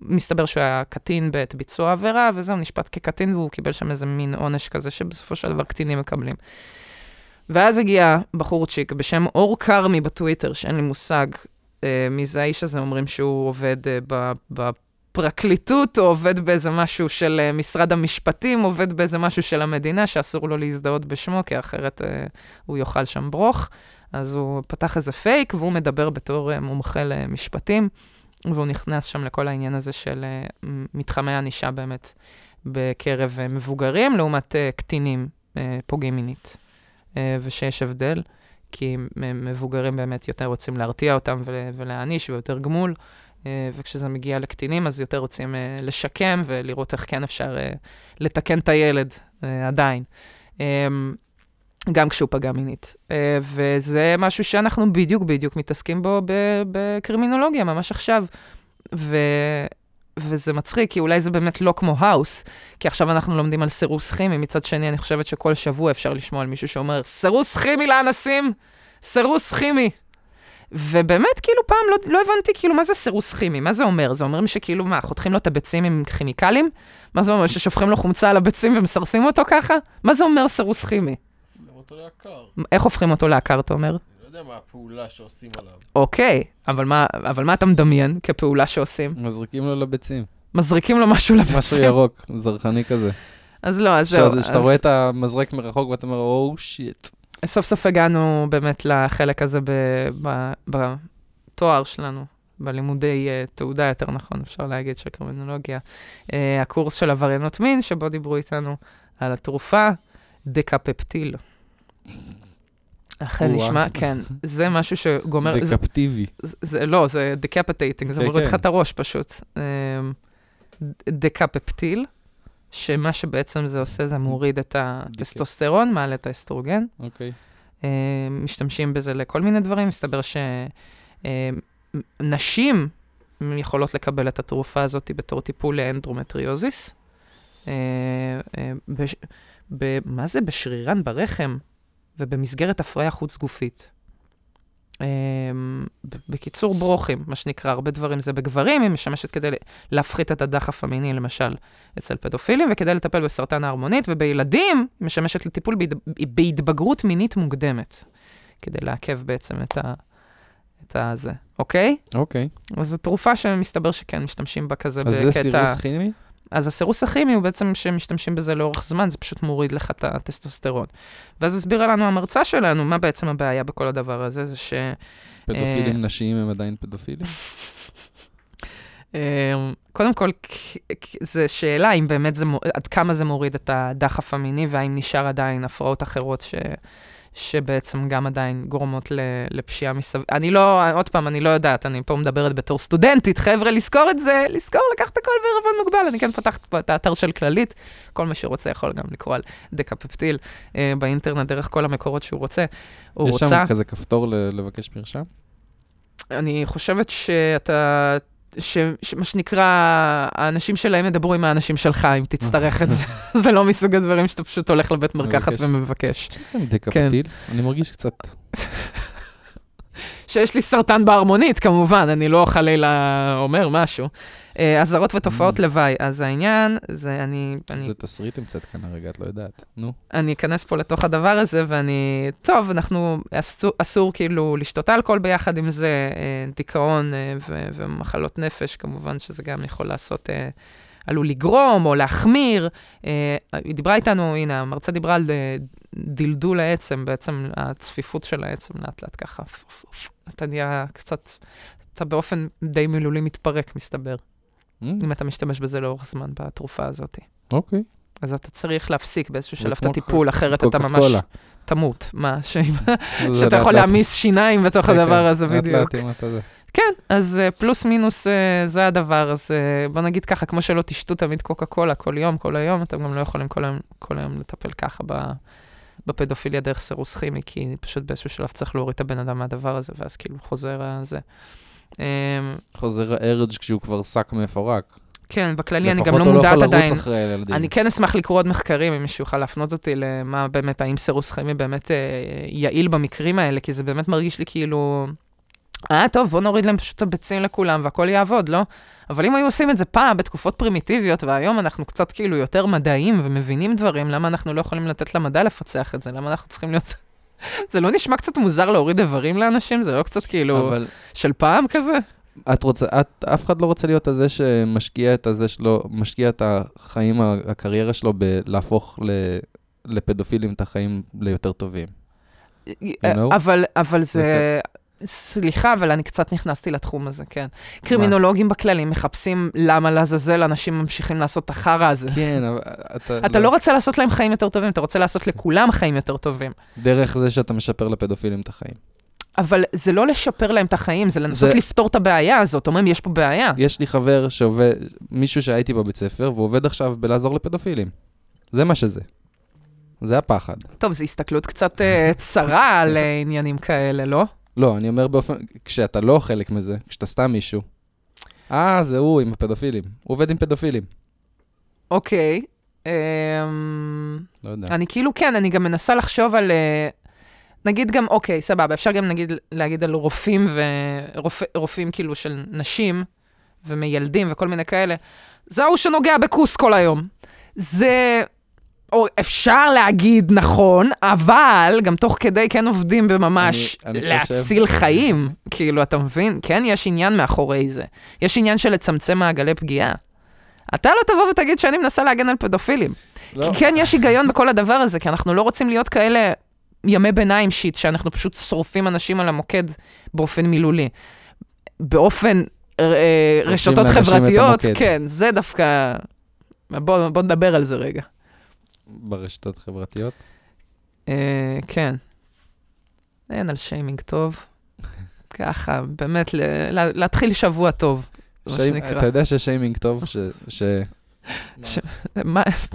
Speaker 2: מסתבר שהוא היה קטין בעת ביצוע העבירה, וזהו, נשפט כקטין, והוא קיבל שם איזה מין עונש כזה, שבסופו של דבר קטינים מקבלים. ואז הגיע בחורצ'יק בשם אור כרמי בטוויטר, שאין לי מושג אה, מי זה האיש הזה, אומרים שהוא עובד אה, ב- בפרקליטות, או עובד באיזה משהו של אה, משרד המשפטים, עובד באיזה משהו של המדינה, שאסור לו להזדהות בשמו, כי אחרת אה, הוא יאכל שם ברוך. אז הוא פתח איזה פייק, והוא מדבר בתור אה, מומחה למשפטים, והוא נכנס שם לכל העניין הזה של מ- מתחמי ענישה באמת בקרב אה, מבוגרים, לעומת אה, קטינים אה, פוגעים מינית. אה, ושיש הבדל, כי מבוגרים באמת יותר רוצים להרתיע אותם ול- ולהעניש ויותר גמול, אה, וכשזה מגיע לקטינים אז יותר רוצים אה, לשקם ולראות איך כן אפשר אה, לתקן את הילד אה, עדיין. אה, גם כשהוא פגע מינית. אה, וזה משהו שאנחנו בדיוק בדיוק מתעסקים בו בקרימינולוגיה, ממש עכשיו. ו... וזה מצחיק, כי אולי זה באמת לא כמו האוס, כי עכשיו אנחנו לומדים על סירוס כימי, מצד שני אני חושבת שכל שבוע אפשר לשמוע על מישהו שאומר, סירוס כימי לאנסים, סירוס כימי. ובאמת, כאילו, פעם לא, לא הבנתי, כאילו, מה זה סירוס כימי? מה זה אומר? זה אומר שכאילו, מה, חותכים לו את הביצים עם כימיקלים? מה זה אומר, ששופכים לו חומצה על הביצים ומסרסים אותו ככה? מה זה אומר סירוס כימי?
Speaker 1: אותו לעקר.
Speaker 2: איך הופכים אותו לעקר, אתה אומר?
Speaker 1: אני לא יודע מה הפעולה שעושים עליו.
Speaker 2: אוקיי, אבל מה, אבל מה אתה מדמיין כפעולה שעושים?
Speaker 3: מזריקים לו לביצים.
Speaker 2: מזריקים לו משהו לביצים?
Speaker 3: משהו ירוק, זרחני כזה.
Speaker 2: אז לא, אז זהו.
Speaker 3: שאתה
Speaker 2: אז-
Speaker 3: רואה את המזרק מרחוק ואתה אומר, או שיט.
Speaker 2: סוף סוף הגענו באמת לחלק הזה ב- ב- בתואר שלנו, בלימודי אה, תעודה, יותר נכון, אפשר להגיד, של קרימינולוגיה. אה, הקורס של עבריינות מין, שבו דיברו איתנו על התרופה דקפפטיל. אכן. נשמע, כן, זה משהו שגומר,
Speaker 3: decapitive.
Speaker 2: זה, זה, לא, זה decapitating, זה
Speaker 3: כן,
Speaker 2: מוריד לך
Speaker 3: כן.
Speaker 2: את הראש פשוט. אמ, דקפפטיל, שמה שבעצם זה עושה, זה מוריד את הטסטוסטרון, מעלה את האסטרוגן.
Speaker 3: אוקיי.
Speaker 2: אה, משתמשים בזה לכל מיני דברים. מסתבר שנשים יכולות לקבל את התרופה הזאת בתור טיפול לאנדרומטריוזיס. מה זה? בשרירן ברחם ובמסגרת הפריה חוץ-גופית. ב- בקיצור, ברוכים, מה שנקרא, הרבה דברים זה בגברים, היא משמשת כדי להפחית את הדחף המיני, למשל, אצל פדופילים, וכדי לטפל בסרטן ההרמונית, ובילדים היא משמשת לטיפול בהד... בהתבגרות מינית מוקדמת, כדי לעכב בעצם את ה... את הזה, אוקיי?
Speaker 3: אוקיי.
Speaker 2: אז זו תרופה שמסתבר שכן משתמשים בה כזה
Speaker 3: אז זה
Speaker 2: בקטע...
Speaker 3: סירוס כימי?
Speaker 2: אז הסירוס הכימי הוא בעצם שמשתמשים בזה לאורך זמן, זה פשוט מוריד לך את הטסטוסטרון. ואז הסבירה לנו המרצה שלנו, מה בעצם הבעיה בכל הדבר הזה, זה ש...
Speaker 3: פדופילים נשיים הם עדיין פדופילים?
Speaker 2: אה, קודם כל, זו שאלה אם באמת זה, עד כמה זה מוריד את הדחף המיני, והאם נשאר עדיין הפרעות אחרות ש... שבעצם גם עדיין גורמות לפשיעה מסביב. אני לא, עוד פעם, אני לא יודעת, אני פה מדברת בתור סטודנטית, חבר'ה, לזכור את זה, לזכור, לקחת הכל בערבון מוגבל. אני כן פתחת פה את האתר של כללית, כל מי שרוצה יכול גם לקרוא על דקפפטיל אה, באינטרנט, דרך כל המקורות שהוא רוצה. הוא
Speaker 3: יש
Speaker 2: רוצה.
Speaker 3: שם כזה כפתור לבקש מרשם?
Speaker 2: אני חושבת שאתה, ש- שמה שנקרא, האנשים שלהם ידברו עם האנשים שלך, אם תצטרך את זה. זה לא מסוג הדברים שאתה פשוט הולך לבית מרקחת
Speaker 3: מבקש.
Speaker 2: ומבקש.
Speaker 3: דקפטיל? אני מרגיש קצת...
Speaker 2: שיש לי סרטן בהרמונית, כמובן, אני לא חלילה אומר משהו. אה, אזהרות ותופעות
Speaker 3: Mm.
Speaker 2: לוואי. אז העניין, זה אני... אני
Speaker 3: זה תסריט המצאת כאן הרגע, את לא יודעת. נו.
Speaker 2: אני אכנס פה לתוך הדבר הזה, ואני... טוב, אנחנו... אסור, אסור כאילו לשתות אלכוהול ביחד עם זה, אה, דיכאון אה, ו- ומחלות נפש, כמובן שזה גם יכול לעשות... עלול לגרום או להחמיר. אה, היא דיברה איתנו, הנה, המרצה דיברה על אה, דלדול העצם, בעצם הצפיפות של העצם לאט לאט ככה. אתה נהיה קצת, אתה באופן די מילולי מתפרק, מסתבר,
Speaker 3: Mm,
Speaker 2: אם אתה משתמש בזה לאורך זמן בתרופה הזאת.
Speaker 3: אוקיי.
Speaker 2: אז אתה צריך להפסיק באיזשהו שלב את הטיפול, אחרת אתה ממש. תמות. מה, שאתה יכול. להעמיס שיניים בתוך
Speaker 3: כן,
Speaker 2: הדבר הזה, בדיוק. כן, אז אה, פלוס מינוס אה, זה הדבר, אז אה, בוא נגיד ככה, כמו שלא תשתו תמיד קוקה קולה כל יום, כל היום, אתם גם לא יכולים כל היום, כל היום לטפל ככה ב, בפדופיליה דרך סירוס כימי, כי פשוט באיזשהו שלב צריך להוריד את הבן אדם מהדבר הזה, ואז כאילו חוזר הזה. אה,
Speaker 3: חוזר הארג' כשהוא כבר שק מפורק.
Speaker 2: כן, בכללי אני גם לא
Speaker 3: לפחות הוא
Speaker 2: מודעת
Speaker 3: יכול
Speaker 2: עדיין.
Speaker 3: לרוץ אחרי הילדים.
Speaker 2: אני כן אשמח לקרוא עוד מחקרים, אם מישהו יוכל להפנות אותי למה באמת, האם סירוס כימי באמת אה, יעיל במקרים האלה, כי זה באמת מרגיש לי כאילו, אה, טוב, בוא נוריד להם פשוט את הביצים לכולם והכל יעבוד, לא? אבל אם היו עושים את זה פעם, בתקופות פרימיטיביות, והיום אנחנו קצת כאילו יותר מדעיים ומבינים דברים, למה אנחנו לא יכולים לתת למדע לפצח את זה? למה אנחנו צריכים להיות... זה לא נשמע קצת מוזר להוריד איברים לאנשים? זה לא קצת כאילו
Speaker 3: אבל
Speaker 2: של פעם כזה?
Speaker 3: את רוצה, את, אף אחד לא רוצה להיות הזה שמשקיע את הזה שלו, משקיע את החיים, הקריירה שלו בלהפוך ל, לפדופילים את החיים ליותר טובים. know?
Speaker 2: אבל, אבל זה... סליחה, אבל אני קצת נכנסתי לתחום הזה, כן. קרימינולוגים בכללי מחפשים למה לעזאזל אנשים ממשיכים לעשות את החרא הזה.
Speaker 3: כן, אבל אתה,
Speaker 2: אתה לא רוצה לעשות להם חיים יותר טובים, אתה רוצה לעשות לכולם חיים יותר טובים.
Speaker 3: דרך זה שאתה משפר לפדופילים את החיים.
Speaker 2: אבל זה לא לשפר להם את החיים, זה לנסות
Speaker 3: זה-
Speaker 2: לפתור את הבעיה הזאת. אומרים, יש פה בעיה.
Speaker 3: יש לי חבר שעובד, מישהו שהייתי בבית ספר, והוא עובד עכשיו בלעזור לפדופילים. זה מה שזה. זה הפחד.
Speaker 2: טוב, זו הסתכלות קצת אה, צרה על אה, עניינים כאלה, לא?
Speaker 3: לא, אני אומר באופן, כשאתה לא חלק מזה, כשאתה סתם מישהו, אה, זה הוא עם הפדופילים. הוא עובד עם פדופילים.
Speaker 2: אוקיי. אמ,
Speaker 3: לא יודע.
Speaker 2: אני כאילו, כן, אני גם מנסה לחשוב על... אה, נגיד גם, אוקיי, סבבה, אפשר גם נגיד להגיד על רופאים ורופאים כאילו של נשים ומיילדים וכל מיני כאלה. זה ההוא שנוגע בכוס כל היום. זה... או אפשר להגיד נכון, אבל גם תוך כדי כן עובדים בממש
Speaker 3: אני- אני
Speaker 2: להציל חיים. כאילו, אתה מבין? כן, יש עניין מאחורי זה. יש עניין של לצמצם מעגלי פגיעה. אתה לא תבוא ותגיד שאני מנסה להגן על פדופילים.
Speaker 3: לא.
Speaker 2: כי כן, יש היגיון בכל הדבר הזה, כי אנחנו לא רוצים להיות כאלה ימי ביניים שיט, שאנחנו פשוט שורפים אנשים על המוקד באופן מילולי. באופן אה, רשתות חברתיות. כן, זה דווקא... בוא, בוא נדבר על זה רגע.
Speaker 3: ברשתות חברתיות?
Speaker 2: אה, כן. אין על שיימינג טוב. ככה, באמת, להתחיל שבוע טוב, מה שנקרא.
Speaker 3: אתה יודע ששיימינג טוב, ש...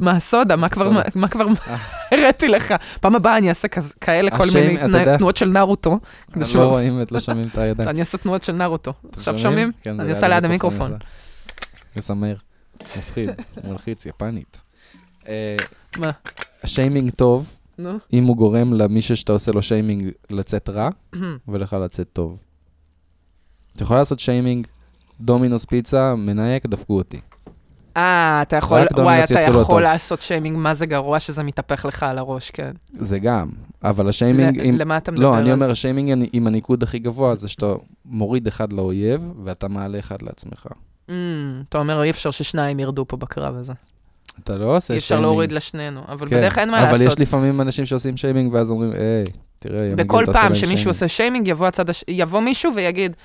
Speaker 2: מה הסודה? מה כבר
Speaker 3: אה.
Speaker 2: הראיתי לך? פעם הבאה אני אעשה כאלה כל מיני תנועות של נרוטו. כדי
Speaker 3: לא רואים, את- לא שומעים את הידיים.
Speaker 2: אני אעשה תנועות של נרוטו.
Speaker 3: אתם
Speaker 2: עכשיו שומעים?
Speaker 3: כן,
Speaker 2: אני עושה ליד המיקרופון.
Speaker 3: מסמר. מפחיד, מלחיץ, יפנית. אה,
Speaker 2: מה?
Speaker 3: שיימינג טוב,
Speaker 2: נו.
Speaker 3: אם הוא גורם למישהו שאתה עושה לו שיימינג לצאת רע, ולך לצאת טוב. אתה יכול לעשות שיימינג, דומינוס פיצה, מנייק, דפקו אותי.
Speaker 2: אה, אתה יכול, וואי, אתה
Speaker 3: לא
Speaker 2: יכול
Speaker 3: טוב.
Speaker 2: לעשות שיימינג, מה זה גרוע שזה מתהפך לך על הראש, כן.
Speaker 3: זה גם, אבל השיימינג...
Speaker 2: ל-
Speaker 3: אם-
Speaker 2: למה אתה מדבר?
Speaker 3: לא, אני
Speaker 2: אז?
Speaker 3: אומר, השיימינג עם הניקוד הכי גבוה זה שאתה מוריד אחד לאויב, ואתה מעלה אחד לעצמך.
Speaker 2: Mm, אתה אומר, אי אפשר ששניים ירדו פה בקרב הזה.
Speaker 3: אתה לא עושה
Speaker 2: אי
Speaker 3: שיימינג.
Speaker 2: אפשר להוריד לשנינו, אבל
Speaker 3: כן,
Speaker 2: בדרך אין מה
Speaker 3: אבל יש
Speaker 2: לעשות.
Speaker 3: לפעמים אנשים שעושים שיימינג, ואז אומרים, היי, תראה,
Speaker 2: בכל פעם שמישהו
Speaker 3: שיימינג."
Speaker 2: עושה שיימינג, יבוא הצד הש... יבוא מישהו ויגיד,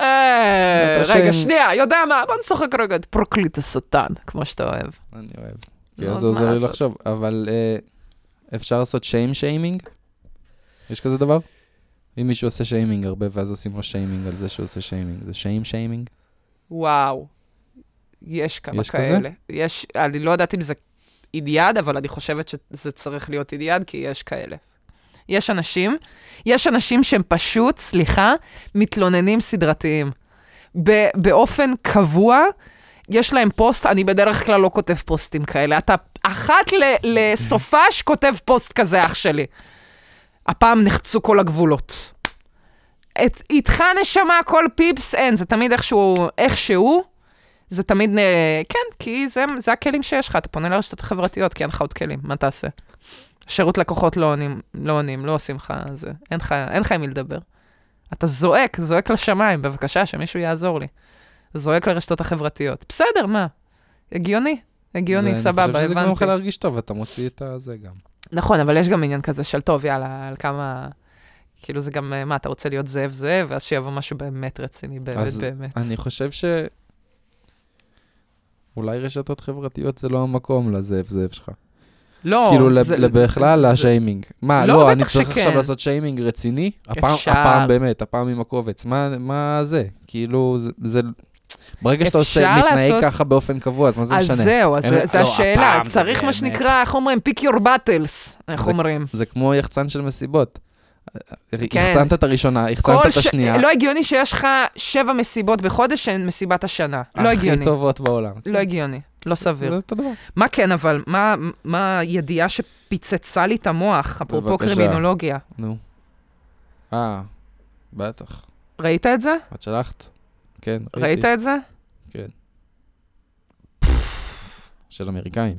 Speaker 2: אה, רגע, שנייה, יודע מה, בוא נשחק רגע את פרקליט השטן, כמו שאתה אוהב.
Speaker 3: אני אוהב. כי אז זה עוזר לי? לחשוב, אבל אה, אפשר לעשות shame shaming? יש כזה דבר? אם מישהו עושה שיימינג הרבה, ואז עושים לו שיימינג על זה שהוא עושה שיימינג, זה shame shaming?
Speaker 2: וואו, יש כמה
Speaker 3: יש כזה?
Speaker 2: כאלה. יש, אני לא יודעת אם זה ID'd, אבל אני חושבת שזה צריך להיות ID'd, כי יש כאלה. יש אנשים, יש אנשים שהם פשוט, סליחה, מתלוננים סדרתיים. באופן קבוע, יש להם פוסט, אני בדרך כלל לא כותב פוסטים כאלה. אתה אחת ל- לסופש כותב פוסט כזה, אח שלי. הפעם נחצו כל הגבולות. את, איתך נשמה, כל פיפס אין, זה תמיד איכשהו, איכשהו, זה תמיד, כן, כי זה, זה הכלים שיש לך, אתה פונה לרשתות החברתיות, כי אין לך עוד כלים, מה תעשה? שירות לקוחות לא עונים, לא עונים, לא עושים לך זה, אין לך, אין לך עם מי לדבר. אתה זועק, זועק לשמיים, בבקשה, שמישהו יעזור לי. זועק לרשתות החברתיות. בסדר, מה? הגיוני, הגיוני,
Speaker 3: זה-
Speaker 2: סבבה,
Speaker 3: אני חושב שזה גורם לך
Speaker 2: הבנתי.
Speaker 3: להרגיש טוב, אתה מוציא את הזה גם.
Speaker 2: נכון, אבל יש גם עניין כזה של טוב, יאללה, על כמה... כאילו זה גם, מה, אתה רוצה להיות זאב זאב, ואז שיבוא משהו באמת רציני, באמת
Speaker 3: אז
Speaker 2: באמת.
Speaker 3: אני חושב ש... אולי רשתות חברתיות זה לא המקום לזאב זאב שלך.
Speaker 2: לא,
Speaker 3: כאילו,
Speaker 2: זה-
Speaker 3: בכלל
Speaker 2: זה-
Speaker 3: לשיימינג. מה,
Speaker 2: לא,
Speaker 3: לא, אני צריך
Speaker 2: שכן.
Speaker 3: עכשיו לעשות שיימינג רציני? הפעם-
Speaker 2: אפשר.
Speaker 3: הפעם באמת, הפעם עם הקובץ. מה- מה זה? כאילו, זה- זה... ברגע שאתה עושה, מתנהג
Speaker 2: לעשות-
Speaker 3: ככה באופן קבוע, אז מה זה
Speaker 2: אז
Speaker 3: משנה?
Speaker 2: זהו, אז
Speaker 3: אין-
Speaker 2: זה- זה
Speaker 3: לא,
Speaker 2: השאלה.
Speaker 3: זה
Speaker 2: צריך מה. שנקרא, איך אומרים? pick your battles, איך
Speaker 3: זה-
Speaker 2: אומרים?
Speaker 3: זה כמו יחצן של מסיבות.
Speaker 2: כן.
Speaker 3: החצנת את הראשונה, החצנת את
Speaker 2: ש-
Speaker 3: השנייה.
Speaker 2: לא הגיוני שיש לך שבע מסיבות בחודש שהן מסיבת השנה. לא
Speaker 3: הכי
Speaker 2: הגיוני.
Speaker 3: טובות בעולם.
Speaker 2: לא הגיוני. לא סביר.
Speaker 3: זה אותו דבר.
Speaker 2: מה כן, אבל, מה- מה הידיעה שפיצצה לי את המוח, אפרופו. קרימינולוגיה?
Speaker 3: נו. אה, בטח.
Speaker 2: ראית את זה?
Speaker 3: את שלחת? כן,
Speaker 2: ראית
Speaker 3: ראיתי.
Speaker 2: את זה?
Speaker 3: כן. של אמריקאים.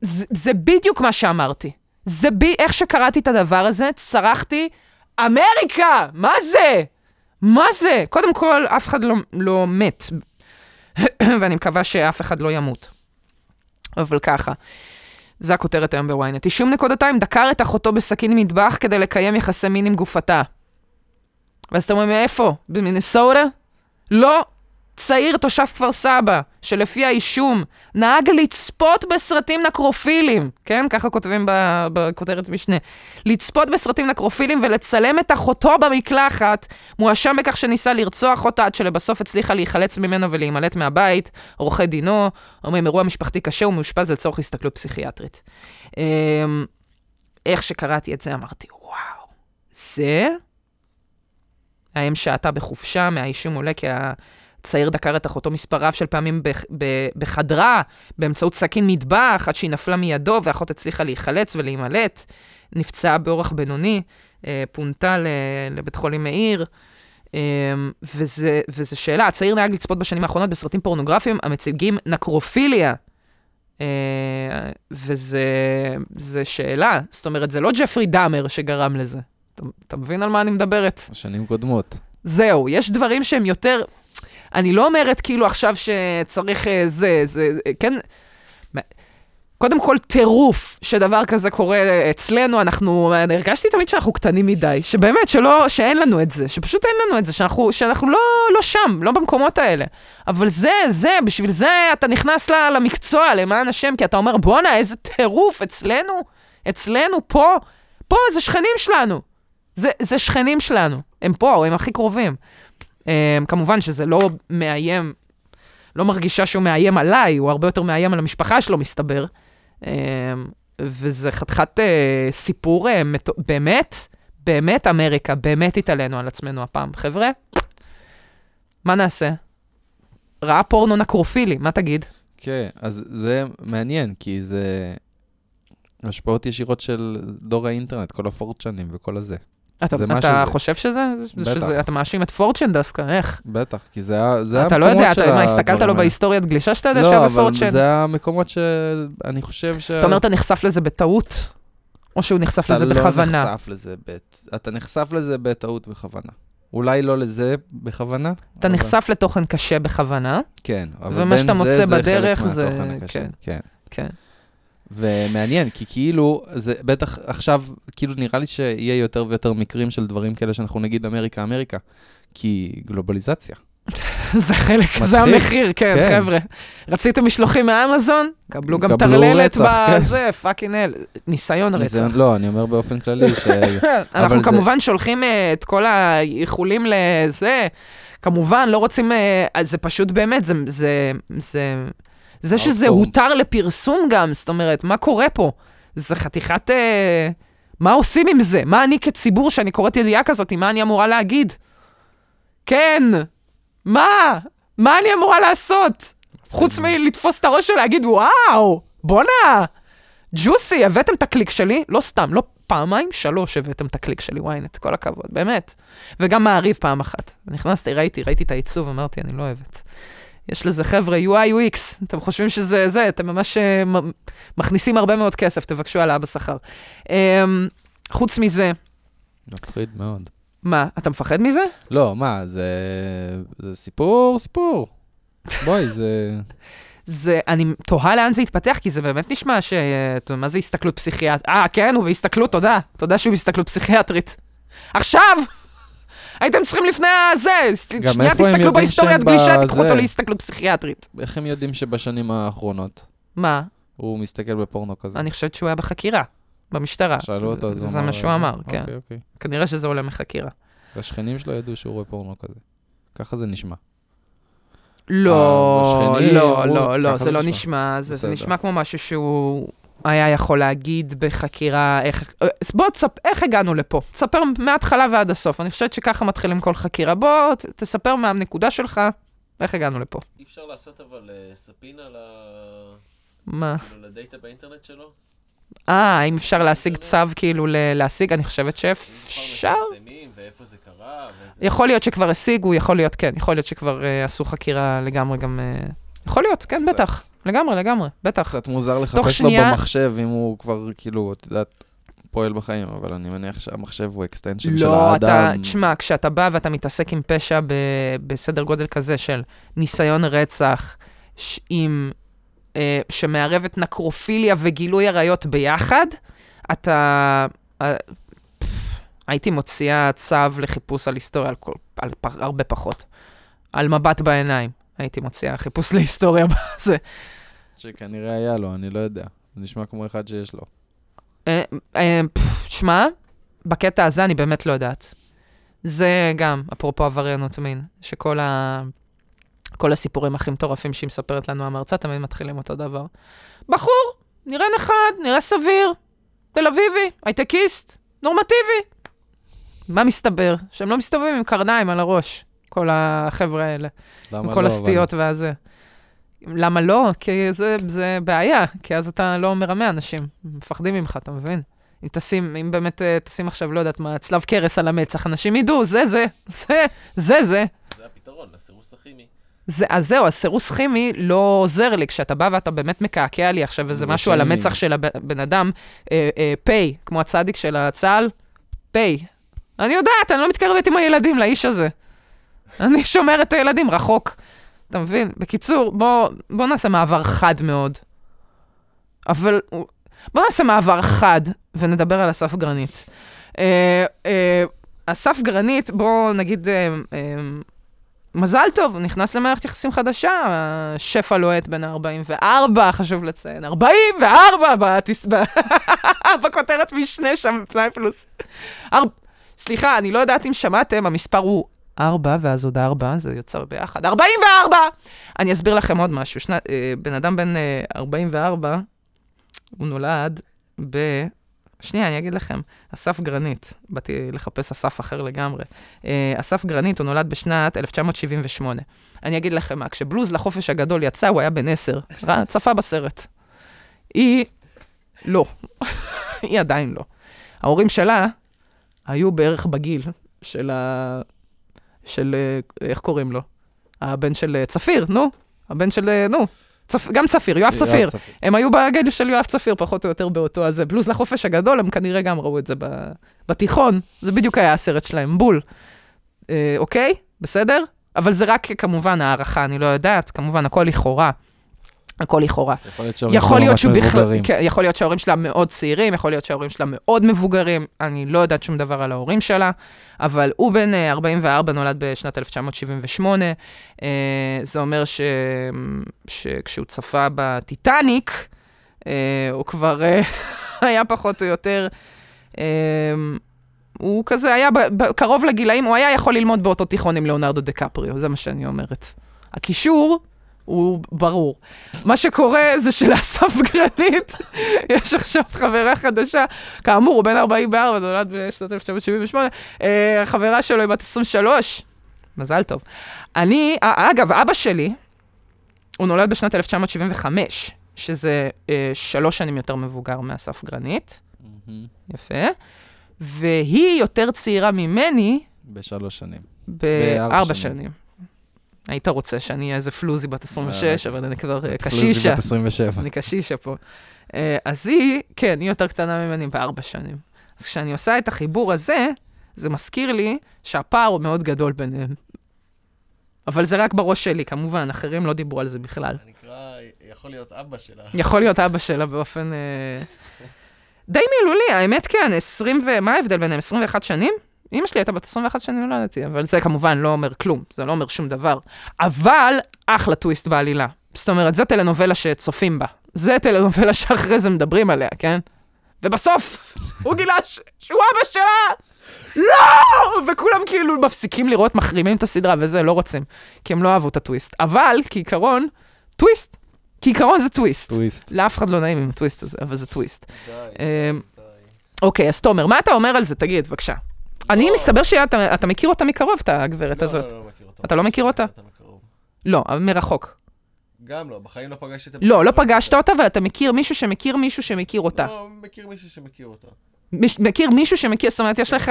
Speaker 2: זה, זה בדיוק מה שאמרתי. זה בי, איך שקראתי את הדבר הזה, צרחתי, אמריקה! מה זה? מה זה? קודם כל, אף אחד לא, לא מת, ואני מקווה שאף אחד לא ימות. אבל ככה, זה הכותרת היום בוויינט. אישום נקודתיים דקר את אחותו בסכין מטבח כדי לקיים יחסי מין עם גופתה. ואז אתם אומרים, מאיפה? במינסודה? לא. צעיר תושב כפר סבא, שלפי האישום נהג לצפות בסרטים נקרופילים, כן? ככה כותבים בכותרת משנה. לצפות בסרטים נקרופילים ולצלם את אחותו במקלחת, מואשם בכך שניסה לרצוח אותה עד שלבסוף הצליחה להיחלץ ממנו ולהימלט מהבית. עורכי דינו אומרים, אירוע משפחתי קשה ומאושפז לצורך הסתכלות פסיכיאטרית. אמ, איך שקראתי את זה אמרתי, וואו, זה? האם שהתה בחופשה, מהאישום עולה כי הצעיר דקר את אחותו מספר רב של פעמים בחדרה, באמצעות סכין מטבח, עד שהיא נפלה מידו, ואחות הצליחה להיחלץ ולהימלט. נפצעה באורח בינוני, אה, פונתה לבית חולים מאיר. אה, וזה, וזה שאלה, הצעיר נהג לצפות בשנים האחרונות בסרטים פורנוגרפיים המציגים נקרופיליה. אה, וזה זה שאלה, זאת אומרת, זה לא ג'פרי דאמר שגרם לזה. אתה, אתה מבין על מה אני מדברת?
Speaker 3: שנים קודמות.
Speaker 2: זהו, יש דברים שהם יותר... אני לא אומרת כאילו עכשיו שצריך אה, זה, זה, אה, כן... קודם כל, טירוף שדבר כזה קורה אצלנו, אנחנו, אני הרגשתי תמיד שאנחנו קטנים מדי, שבאמת, שלא, שאין לנו את זה, שפשוט אין לנו את זה, שאנחנו, שאנחנו לא, לא שם, לא במקומות האלה. אבל זה, זה, בשביל זה אתה נכנס למקצוע, למען השם, כי אתה אומר, בואנה, איזה טירוף, אצלנו, אצלנו, פה, פה זה שכנים שלנו. זה, זה שכנים שלנו, הם פה, הם הכי קרובים. Um, כמובן שזה לא מאיים, לא מרגישה שהוא מאיים עליי, הוא הרבה יותר מאיים על המשפחה שלו, מסתבר. Um, וזה חתיכת uh, סיפור מת... באמת, באמת אמריקה, באמת התעלינו על עצמנו הפעם. חבר'ה, מה נעשה? ראה פורנו נקרופילי, מה תגיד?
Speaker 3: כן, אז זה מעניין, כי זה השפעות ישירות של דור האינטרנט, כל הפורצ'נים וכל הזה.
Speaker 2: אתה, אתה
Speaker 3: שזה.
Speaker 2: חושב שזה?
Speaker 3: בטח.
Speaker 2: שזה? אתה מאשים את פורצ'ן דווקא, איך?
Speaker 3: בטח, כי זה, זה
Speaker 2: אתה לא
Speaker 3: המקומות
Speaker 2: יודע,
Speaker 3: של
Speaker 2: אתה, מה, הסתכלת לו. בהיסטוריית גלישה שאתה יודע
Speaker 3: לא,
Speaker 2: שהיה
Speaker 3: אבל
Speaker 2: בפורצ'ן?
Speaker 3: זה המקומות שאני חושב ש...
Speaker 2: אתה אומר, אתה נחשף לזה בטעות? או שהוא נחשף
Speaker 3: אתה
Speaker 2: לזה
Speaker 3: לא
Speaker 2: בכוונה?
Speaker 3: נחשף לזה, בת... אתה נחשף לזה בטעות בכוונה. אולי לא לזה בכוונה.
Speaker 2: אתה
Speaker 3: אבל-
Speaker 2: נחשף לתוכן קשה בכוונה,
Speaker 3: כן, אבל בין זה, זה חלק
Speaker 2: זה-
Speaker 3: מהתוכן הקשה.
Speaker 2: כן.
Speaker 3: כן.
Speaker 2: כן.
Speaker 3: ומעניין, כי כאילו, זה בטח עכשיו, כאילו נראה לי שיהיה יותר ויותר מקרים של דברים כאלה שאנחנו נגיד אמריקה, אמריקה, כי גלובליזציה.
Speaker 2: זה חלק, זה
Speaker 3: מצחיק.
Speaker 2: המחיר, כן,
Speaker 3: כן.
Speaker 2: חבר'ה. רציתם משלוחים מאמזון? קבלו גם טרללת
Speaker 3: כן.
Speaker 2: בזה, פאקינג אל. ניסיון
Speaker 3: זה-
Speaker 2: רצח.
Speaker 3: לא, אני אומר באופן כללי ש...
Speaker 2: אנחנו
Speaker 3: זה-
Speaker 2: כמובן שולחים אה, את כל האיחולים לזה. כמובן, לא רוצים... אה, זה פשוט באמת, זה... זה, זה זה שזה. הותר לפרסום גם, זאת אומרת, מה קורה פה? זה חתיכת... אה, מה עושים עם זה? מה אני כציבור, שאני קוראת ידיעה כזאת, מה אני אמורה להגיד? כן, מה? מה אני אמורה לעשות? חוץ מלתפוס את הראש ולהגיד, וואו, בואנה, ג'וסי, הבאתם את הקליק שלי? לא סתם, לא פעמיים, שלוש הבאתם את הקליק שלי, ynet, כל הכבוד, באמת. וגם מעריב פעם אחת. נכנסתי, ראיתי, ראיתי את העיצוב, אמרתי, אני לא אוהבת. יש לזה חבר'ה, UI, UX, אתם חושבים שזה זה, אתם ממש אה, מכניסים הרבה מאוד כסף, תבקשו העלאה בשכר. אמ, חוץ מזה,
Speaker 3: מפחיד מאוד.
Speaker 2: מה, אתה מפחד מזה?
Speaker 3: לא, מה, זה... זה סיפור, סיפור. בואי, זה...
Speaker 2: זה, אני תוהה לאן זה יתפתח, כי זה באמת נשמע ש... יודע, מה זה הסתכלות פסיכיאטרית? אה, כן, הוא בהסתכלות, תודה. תודה שהוא בהסתכלות פסיכיאטרית. עכשיו! הייתם צריכים לפני הזה, שנייה תסתכלו בהיסטוריית גלישה,
Speaker 3: בזה?
Speaker 2: תיקחו אותו להסתכלות פסיכיאטרית.
Speaker 3: איך הם יודעים שבשנים האחרונות
Speaker 2: מה?
Speaker 3: הוא מסתכל בפורנו כזה?
Speaker 2: אני חושבת שהוא היה בחקירה, במשטרה.
Speaker 3: שאלו אותו, אז הוא אמר...
Speaker 2: זה מה שהוא אמר, כן.
Speaker 3: אוקיי, אוקיי.
Speaker 2: כנראה שזה עולה מחקירה.
Speaker 3: והשכנים שלו ידעו שהוא רואה פורנו כזה. ככה זה נשמע.
Speaker 2: לא, לא, לא, לא, זה לא
Speaker 3: נשמע.
Speaker 2: זה. נשמע כמו משהו שהוא היה יכול להגיד בחקירה, איך... בוא, תספ... איך הגענו לפה? תספר מההתחלה ועד הסוף. אני חושבת שככה מתחילים כל חקירה. בוא, ת- תספר מהנקודה שלך, איך הגענו לפה.
Speaker 1: אי אפשר לעשות אבל אה, ספינה ל...
Speaker 2: מה?
Speaker 1: כאילו לדאטה באינטרנט שלו?
Speaker 2: אה, האם אפשר להשיג צו כאילו להשיג? אני חושבת שאפשר.
Speaker 1: אם.
Speaker 2: יכול להיות שכבר השיגו, יכול להיות, כן, יכול להיות שכבר אה, עשו חקירה לגמרי גם... אה, יכול להיות, כן. בטח. לגמרי, לגמרי, בטח.
Speaker 3: קצת מוזר לחפש לו
Speaker 2: שנייה-
Speaker 3: במחשב, אם הוא כבר, כאילו, את יודעת, פועל בחיים, אבל אני מניח שהמחשב הוא extension של
Speaker 2: לא, אתה,
Speaker 3: האדם.
Speaker 2: תשמע, כשאתה בא ואתה מתעסק עם פשע ב, בסדר גודל כזה של ניסיון רצח, ש, עם, אה, שמערב את נקרופיליה וגילוי עריות ביחד, אתה... אה, פף, הייתי מוציאה צו לחיפוש על היסטוריה על, כל, על פ, הרבה פחות. על מבט בעיניים. הייתי מוציאה חיפוש להיסטוריה בזה.
Speaker 3: שכנראה היה לו, אני לא יודע. זה נשמע כמו אחד שיש לו.
Speaker 2: אה, אה, שמע, בקטע הזה אני באמת לא יודעת. זה גם, אפרופו עבריינות מין, שכל ה... כל הסיפורים הכי מטורפים שהיא מספרת לנו המרצה תמיד מתחילים אותו דבר. בחור, נראה נחמד, נראה סביר, תל אביבי, הייטקיסט, נורמטיבי. מה מסתבר? שהם לא מסתובבים עם קרניים על הראש, כל החבר'ה האלה.
Speaker 3: למה
Speaker 2: עם
Speaker 3: לא?
Speaker 2: כל
Speaker 3: אבל-
Speaker 2: הסטיות והזה. למה לא? כי זה, זה בעיה, כי אז אתה לא מרמה אנשים, מפחדים ממך, אתה מבין? אם תשים, אם באמת אה, תשים עכשיו, לא יודעת מה, צלב קרס על המצח, אנשים ידעו, זה זה, זה, זה זה.
Speaker 1: זה הפתרון, לסירוס הכימי.
Speaker 2: זה, אז זהו, הסירוס כימי לא עוזר לי. כשאתה בא ואתה באמת מקעקע לי עכשיו איזה
Speaker 3: זה
Speaker 2: משהו על
Speaker 3: שיימינג.
Speaker 2: המצח של הבן אדם, אה, אה, פיי, כמו הצדיק של הצה"ל, פיי. אני יודעת, אני לא מתקרבת עם הילדים לאיש הזה. אני שומרת את הילדים רחוק. אתה מבין? בקיצור, בוא, בוא נעשה מעבר חד מאוד. אבל בואו נעשה מעבר חד ונדבר על אסף גרנית. אה, אה, אסף גרנית, בואו נגיד, אה, מזל טוב, נכנס למערכת יחסים חדשה, השף הלוהט בן ה-44, חשוב לציין, 44 בתס... ב- בכותרת משנה שם, פנאי פלוס. סליחה, אני לא יודעת אם שמעתם, המספר הוא 4, ואז עוד 4, זה יוצא ביחד. 44! אני אסביר לכם עוד משהו. שנה, אה, בן אדם בן אה, 44, הוא נולד ב... שנייה, אני אגיד לכם. אסף גרנית, באתי לחפש אסף אחר לגמרי. אה, אסף גרנית, הוא נולד בשנת 1978. אני אגיד לכם מה, כשבלוז לחופש הגדול יצא, הוא היה בן 10. ראה, צפה בסרט. היא, לא. היא עדיין לא. ההורים שלה היו בערך בגיל של ה... של, אה, איך קוראים לו? הבן של אה, צפיר, נו. הבן של, אה, נו. צפ... גם צפיר, יואב צפיר. הם היו בגדל של יואב צפיר, פחות או יותר באותו הזה. בלוז לחופש הגדול, הם כנראה גם ראו את זה ב... בתיכון. זה בדיוק היה הסרט שלהם, בול. אה, אוקיי? בסדר? אבל זה רק כמובן הערכה, אני לא יודעת, כמובן, הכל לכאורה. הכל לכאורה.
Speaker 3: יכול להיות שההורים
Speaker 2: יכול
Speaker 3: שלו
Speaker 2: להיות
Speaker 3: ממש
Speaker 2: שהוא בכלל,
Speaker 3: מבוגרים.
Speaker 2: כן, יכול להיות שההורים שלה מאוד צעירים, יכול להיות שההורים שלה מאוד מבוגרים, אני לא יודעת שום דבר על ההורים שלה, אבל הוא בן אה, 44, נולד בשנת 1978. אה, זה אומר ש... שכשהוא צפה בטיטניק, אה, הוא כבר אה, היה פחות או יותר... אה, הוא כזה היה קרוב לגילאים, הוא היה יכול ללמוד באותו תיכון עם ליאונרדו דה קפריו, זה מה שאני אומרת. הקישור הוא ברור. מה שקורה זה שלאסף גרנית יש עכשיו חברה חדשה, כאמור, הוא בן 44, נולד בשנת 1978, אה, החברה שלו היא בת 23, מזל טוב. אני, אה, אגב, אבא שלי, הוא נולד בשנת 1975, שזה אה, שלוש שנים יותר מבוגר מאסף גרנית,
Speaker 3: מהמם.
Speaker 2: יפה, והיא יותר צעירה ממני
Speaker 3: בשלוש שנים.
Speaker 2: בארבע
Speaker 3: בארבע
Speaker 2: שנים.
Speaker 3: שנים.
Speaker 2: היית רוצה שאני אהיה איזה פלוזי בת 26, אבל אני כבר אה,
Speaker 3: פלוזי
Speaker 2: קשישה.
Speaker 3: בת 27.
Speaker 2: אני קשישה פה. אה, אז היא, כן, היא יותר קטנה ממני בארבע שנים. אז כשאני עושה את החיבור הזה, זה מזכיר לי שהפער הוא מאוד גדול ביניהם. אבל זה רק בראש שלי, כמובן, אחרים לא דיברו על זה בכלל.
Speaker 1: זה נקרא, יכול להיות אבא שלה.
Speaker 2: יכול להיות אבא שלה באופן אה, די מילולי, האמת כן, 20 ו... מה ההבדל ביניהם? 21 שנים? אמא שלי הייתה בת 21 שנים, לא ידעתי, אבל זה כמובן לא אומר כלום, זה לא אומר שום דבר. אבל אחלה טוויסט בעלילה. זאת אומרת, זו טלנובלה שצופים בה. זה טלנובלה שאחרי זה מדברים עליה, כן? ובסוף, הוא גילה ש... שהוא אבא שלה! לא! וכולם כאילו מפסיקים לראות, מחרימים את הסדרה וזה, לא רוצים. כי הם לא אהבו את הטוויסט. אבל, כעיקרון, טוויסט. כעיקרון זה טוויסט.
Speaker 3: טוויסט.
Speaker 2: לאף אחד לא נעים עם הטוויסט הזה, אבל זה טוויסט.
Speaker 1: די,
Speaker 2: אמ,
Speaker 1: די.
Speaker 2: אוקיי, אז תומר, מה אתה אומר על זה? תגיד, בבקשה. אני,
Speaker 1: לא.
Speaker 2: מסתבר שאתה אתה מכיר אותה מקרוב, את הגברת
Speaker 1: לא,
Speaker 2: הזאת.
Speaker 1: לא, לא מכיר אותה.
Speaker 2: אתה לא מכיר אותה? לא, מרחוק.
Speaker 1: גם לא, בחיים לא פגשתי את
Speaker 2: לא, לא פגשת אותה, אבל אתה מכיר מישהו שמכיר מישהו שמכיר אותה.
Speaker 1: לא, מכיר מישהו שמכיר אותה.
Speaker 2: מכיר מישהו שמכיר, זאת אומרת, יש לך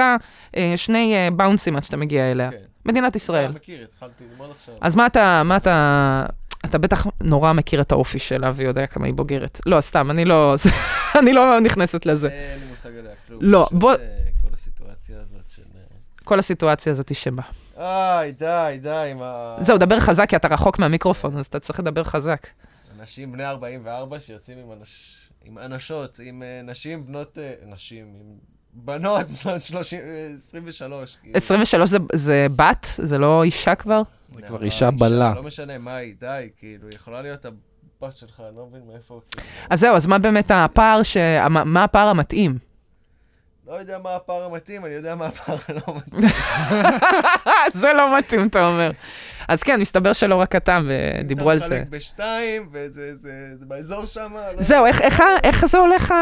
Speaker 2: אה, שני אה, באונסים עד שאתה מגיע אליה.
Speaker 1: כן.
Speaker 2: מדינת ישראל.
Speaker 1: אה, מכיר, התחלתי ללמוד עכשיו.
Speaker 2: אז מה אתה, מה אתה, אתה בטח נורא מכיר את האופי שלה ויודע כמה היא בוגרת. לא, סתם, אני לא, אני לא נכנסת לזה.
Speaker 1: אין לי מושג עליה כלום.
Speaker 2: לא, בוא-
Speaker 1: אה, כל הסיטואציה הזאת של... אה,
Speaker 2: כל הסיטואציה הזאת שבה.
Speaker 1: איי, די, די, עם ה...
Speaker 2: זהו, דבר חזק, כי אתה רחוק מהמיקרופון, אז אתה צריך לדבר חזק.
Speaker 1: אנשים בני 44 שיוצאים עם, אנש... עם אנשות, עם אה, נשים בנות... אה, נשים, עם בנות בנות 30, אה, 23. כאילו.
Speaker 2: 23 זה, זה בת? זה לא אישה כבר?
Speaker 3: זה כבר אישה בלה.
Speaker 1: לא משנה מה היא, די, כאילו, היא יכולה להיות הבת שלך, אני לא מבין מאיפה, כאילו.
Speaker 2: אז זהו, אז מה באמת הפער, ש... מה מה הפער המתאים?
Speaker 1: לא יודע מה הפער המתאים, אני יודע מה הפער הלא מתאים.
Speaker 2: זה לא מתאים, אתה אומר. אז כן, מסתבר שלא רק אתה, ודיברו על
Speaker 1: אתה
Speaker 2: זה.
Speaker 1: מחלק בשתיים, וזה זה, זה באזור שם, לא
Speaker 2: זהו, איך, איך, ה- איך זה הולך?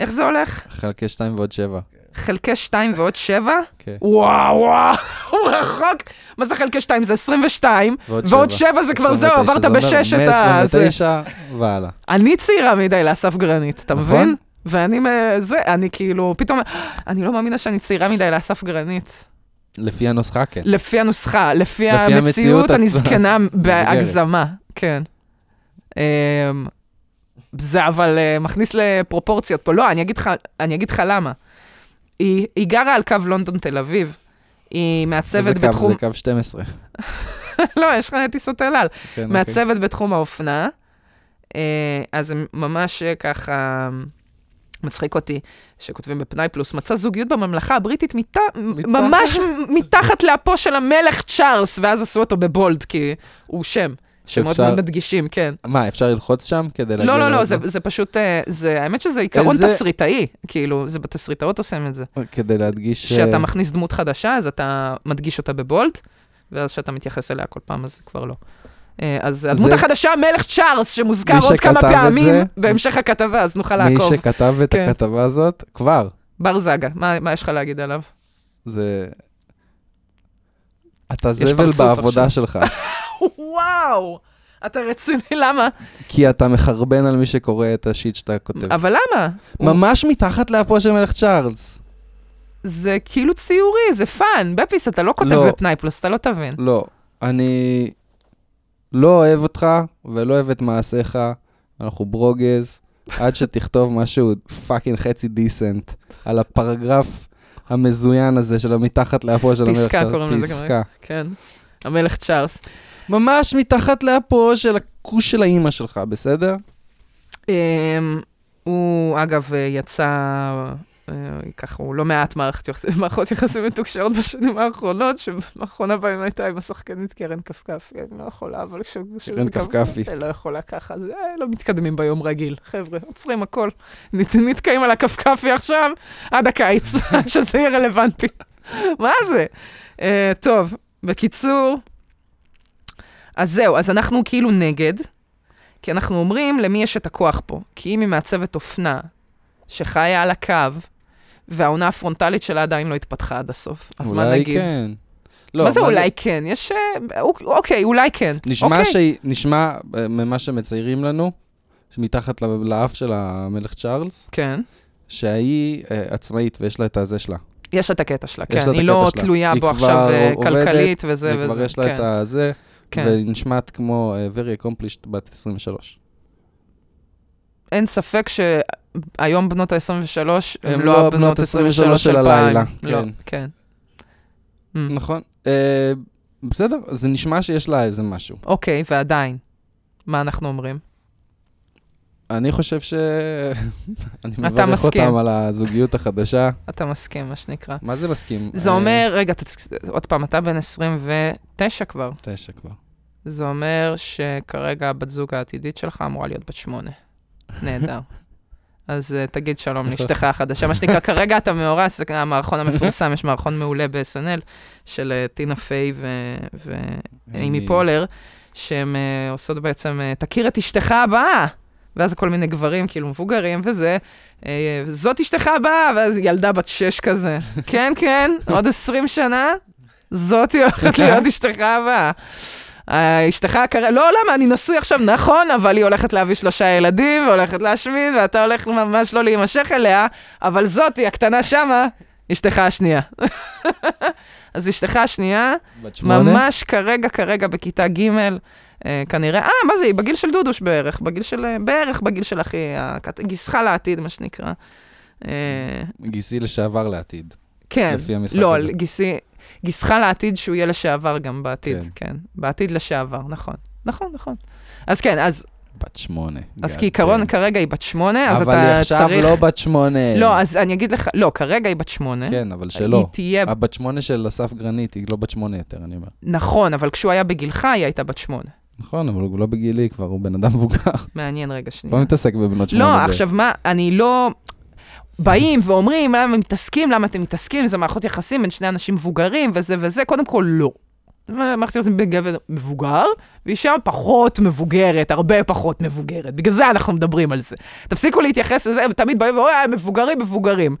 Speaker 2: איך זה הולך?
Speaker 3: חלקי שתיים ועוד שבע.
Speaker 2: חלקי 2 ועוד 7?
Speaker 3: כן.
Speaker 2: וואו, וואו, הוא רחוק. מה זה חלקי 2? זה 22, ועוד 7 זה כבר זהו,
Speaker 3: 29,
Speaker 2: עברת בשש את ה... זה.
Speaker 3: מ-29 והלאה.
Speaker 2: אני צעירה מדי לאסף גרנית, אתה
Speaker 3: נכון.
Speaker 2: מבין? ואני, זה, אני כאילו, פתאום, אני לא מאמינה שאני צעירה מדי לאסף גרנית.
Speaker 3: לפי הנוסחה, כן.
Speaker 2: לפי הנוסחה, לפי
Speaker 3: לפי
Speaker 2: המציאות,
Speaker 3: המציאות,
Speaker 2: אני זקנה. בהגזמה, כן. אמ, זה אבל אה, מכניס לפרופורציות פה. לא, אני אגיד לך, אני אגיד לך למה. היא, היא גרה על קו לונדון-תל אביב. היא
Speaker 3: איזה
Speaker 2: מעצבת
Speaker 3: קו?
Speaker 2: בתחום...
Speaker 3: זה קו 12.
Speaker 2: לא, יש לך טיסות אל על.
Speaker 3: כן, אוקיי.
Speaker 2: מעצבת בתחום האופנה. אה, אז ממש אה, ככה... מצחיק אותי, שכותבים בפנאי פלוס, מצא זוגיות בממלכה הבריטית מת... ממש מתחת לאפו של המלך צ'ארלס, ואז עשו אותו בבולד, כי הוא שם. שמאוד מאוד מדגישים, כן.
Speaker 3: מה, אפשר ללחוץ שם כדי להגיע...
Speaker 2: לא, לא, לא? זה, זה פשוט, אה, זה, האמת שזה עיקרון
Speaker 3: איזה-
Speaker 2: תסריטאי, כאילו, זה בתסריטאות עושים את זה.
Speaker 3: כדי להדגיש... אה,
Speaker 2: מכניס דמות חדשה, אז אתה מדגיש אותה בבולט, ואז כשאתה מתייחס אליה כל פעם, אז כבר לא. אה, אז הדמות החדשה, מלך צ'ארלס, שמוזכר
Speaker 3: מי
Speaker 2: עוד כמה פעמים
Speaker 3: זה-
Speaker 2: בהמשך הכתבה, אז נוכל
Speaker 3: מי
Speaker 2: לעקוב.
Speaker 3: שכתב את
Speaker 2: כן.
Speaker 3: הכתבה הזאת, כבר,
Speaker 2: בר זגה, מה מה יש לך להגיד עליו?
Speaker 3: זה... אתה זבל בעבודה
Speaker 2: עכשיו.
Speaker 3: שלך,
Speaker 2: וואו! אתה רציני, למה?
Speaker 3: כי אתה מחרבן על מי שקורא את השיט שאתה כותב.
Speaker 2: אבל למה? הוא-
Speaker 3: ממש מתחת לאפו של מלך צ'ארלס.
Speaker 2: זה כאילו ציורי, זה פאן. בפי,ס אתה לא כותב
Speaker 3: לא.
Speaker 2: בפנאי פלוס, אתה לא תבין.
Speaker 3: לא, אני לא אוהב אותך ולא אוהב את מעשיך, אנחנו ברוגז, עד שתכתוב משהו פאקינג חצי דיסנט על הפרגרף המזוין הזה של המתחת לאפו של המלך
Speaker 2: פסקה
Speaker 3: צ'ארלס.
Speaker 2: קוראים לזה גם,
Speaker 3: פסקה.
Speaker 2: כן. המלך צ'ארלס.
Speaker 3: ממש מתחת לאפו של הכוש של האימא שלך, בסדר?
Speaker 2: אמ, הוא, אגב, אה, יצא, אה, ככה, הוא לא מעט מערכת מערכות יחסים מתוקשרות בשנים האחרונות, שבאחרונה בהם הייתה עם השחקנית קרן כפכפי, אני לא יכולה, אבל כש... כשזה ככה-
Speaker 3: כפכפי.
Speaker 2: אני לא יכולה ככה, זה אה, לא מתקדמים ביום רגיל. חבר'ה, עוצרים הכל. נת- נתקעים על הכפכפי עכשיו, עד הקיץ, עד שזה יהיה רלוונטי. מה זה? אה, טוב, בקיצור, אז זהו, אז אנחנו כאילו נגד, כי אנחנו אומרים למי יש את הכוח פה. כי אם היא מעצבת אופנה שחיה על הקו, והעונה הפרונטלית שלה עדיין לא התפתחה עד הסוף, אז מה נגיד?
Speaker 3: אולי כן. לא,
Speaker 2: מה זה אולי כן? יש... אה, אוק- אוקיי, אולי כן.
Speaker 3: נשמע,
Speaker 2: אוקיי.
Speaker 3: שהיא, נשמע אה, ממה שמציירים לנו, שמתחת ל- לאף של המלך צ'ארלס,
Speaker 2: כן.
Speaker 3: שהיא אה, עצמאית ויש לה את הזה שלה.
Speaker 2: יש לה את הקטע שלה, כן. היא לא
Speaker 3: שלה.
Speaker 2: תלויה
Speaker 3: היא
Speaker 2: בו
Speaker 3: כבר
Speaker 2: עכשיו
Speaker 3: עובדת,
Speaker 2: כלכלית וזה וזה.
Speaker 3: וכבר יש לה
Speaker 2: כן,
Speaker 3: את הזה,
Speaker 2: כן.
Speaker 3: והיא נשמעת כמו אה, very accomplished בת 23.
Speaker 2: אין ספק שהיום בנות ה-23 הן לא
Speaker 3: לא
Speaker 2: הבנות
Speaker 3: בנות
Speaker 2: 23 של.
Speaker 3: הלילה,
Speaker 2: לא,
Speaker 3: כן.
Speaker 2: כן. Mm.
Speaker 3: נכון. אה, בסדר, זה נשמע שיש לה איזה משהו.
Speaker 2: אוקיי, ועדיין, מה אנחנו אומרים?
Speaker 3: אני חושב ש... אני
Speaker 2: אתה
Speaker 3: מברך
Speaker 2: מסכים.
Speaker 3: אותם על הזוגיות החדשה.
Speaker 2: אתה מסכים, מה שנקרא.
Speaker 3: מה זה מסכים?
Speaker 2: זה
Speaker 3: אה,
Speaker 2: אומר, רגע, תצ- עוד פעם, אתה בן 29 כבר.
Speaker 3: תשע כבר.
Speaker 2: זה אומר שכרגע הבת זוג העתידית שלך אמורה להיות בת שמונה. נהדר. אז uh, תגיד שלום לאשתך החדשה. מה שנקרא, כרגע אתה מאורס, זה המערכון המפורסם, יש מערכון מעולה ב-SNL של uh, טינה פיי ואימי פולר, שהן uh, עושות בעצם, uh, תכיר את אשתך הבאה. ואז כל מיני גברים, כאילו מבוגרים וזה, אה, זאת אשתך הבאה, ואז ילדה בת שש כזה. כן, כן, עוד 20 שנה, זאתי הולכת להיות אשתך הבאה. אשתך כרגע, לא, למה, אני נשוי עכשיו, נכון, אבל היא הולכת להביא שלושה ילדים, והולכת להשמיד, ואתה הולך ממש לא להימשך אליה, אבל זאתי, הקטנה שמה, אשתך השנייה. אז אשתך השנייה? ממש כרגע, כרגע בכיתה ג', אה, כנראה, אה, מה זה, היא בגיל של דודוש בערך, בגיל של, אה, בערך בגיל של אחי, גיסך לעתיד, מה שנקרא. אה,
Speaker 3: גיסי לשעבר לעתיד.
Speaker 2: כן,
Speaker 3: לפי המשחק
Speaker 2: לא,
Speaker 3: הזה.
Speaker 2: גיסי, גיסך לעתיד שהוא יהיה לשעבר גם בעתיד,
Speaker 3: כן.
Speaker 2: כן. כן, בעתיד לשעבר, נכון. נכון, נכון. אז כן, אז,
Speaker 3: בת שמונה.
Speaker 2: אז כעיקרון
Speaker 3: damn.
Speaker 2: כרגע היא בת שמונה, אז
Speaker 3: אבל היא
Speaker 2: אתה
Speaker 3: עכשיו
Speaker 2: צריך...
Speaker 3: לא בת שמונה.
Speaker 2: לא, אז אני אגיד לך, לא, כרגע היא בת שמונה.
Speaker 3: כן, אבל
Speaker 2: היא
Speaker 3: שלא.
Speaker 2: תהיה,
Speaker 3: הבת שמונה של אסף גרנית היא לא בת שמונה יותר, אני אומר.
Speaker 2: נכון, אבל כשהוא היה בגילך, היא הייתה בת שמונה.
Speaker 3: נכון, אבל הוא לא בגילי כבר, הוא בן אדם מבוגר.
Speaker 2: מעניין רגע שנייה.
Speaker 3: לא מתעסק בבנות שמונה.
Speaker 2: לא, עכשיו מה, אני לא... באים ואומרים, למה הם מתעסקים, למה אתם מתעסקים, זה מערכות יחסים בין שני אנשים מבוגרים וזה וזה, קודם כל לא. מערכת יחסים בין גבר מבוגר, ואישה פחות מבוגרת, הרבה פחות מבוגרת. בגלל זה אנחנו מדברים על זה. תפסיקו להתייחס לזה, הם תמיד באים ואומרים, "אה, מבוגרים, מבוגרים.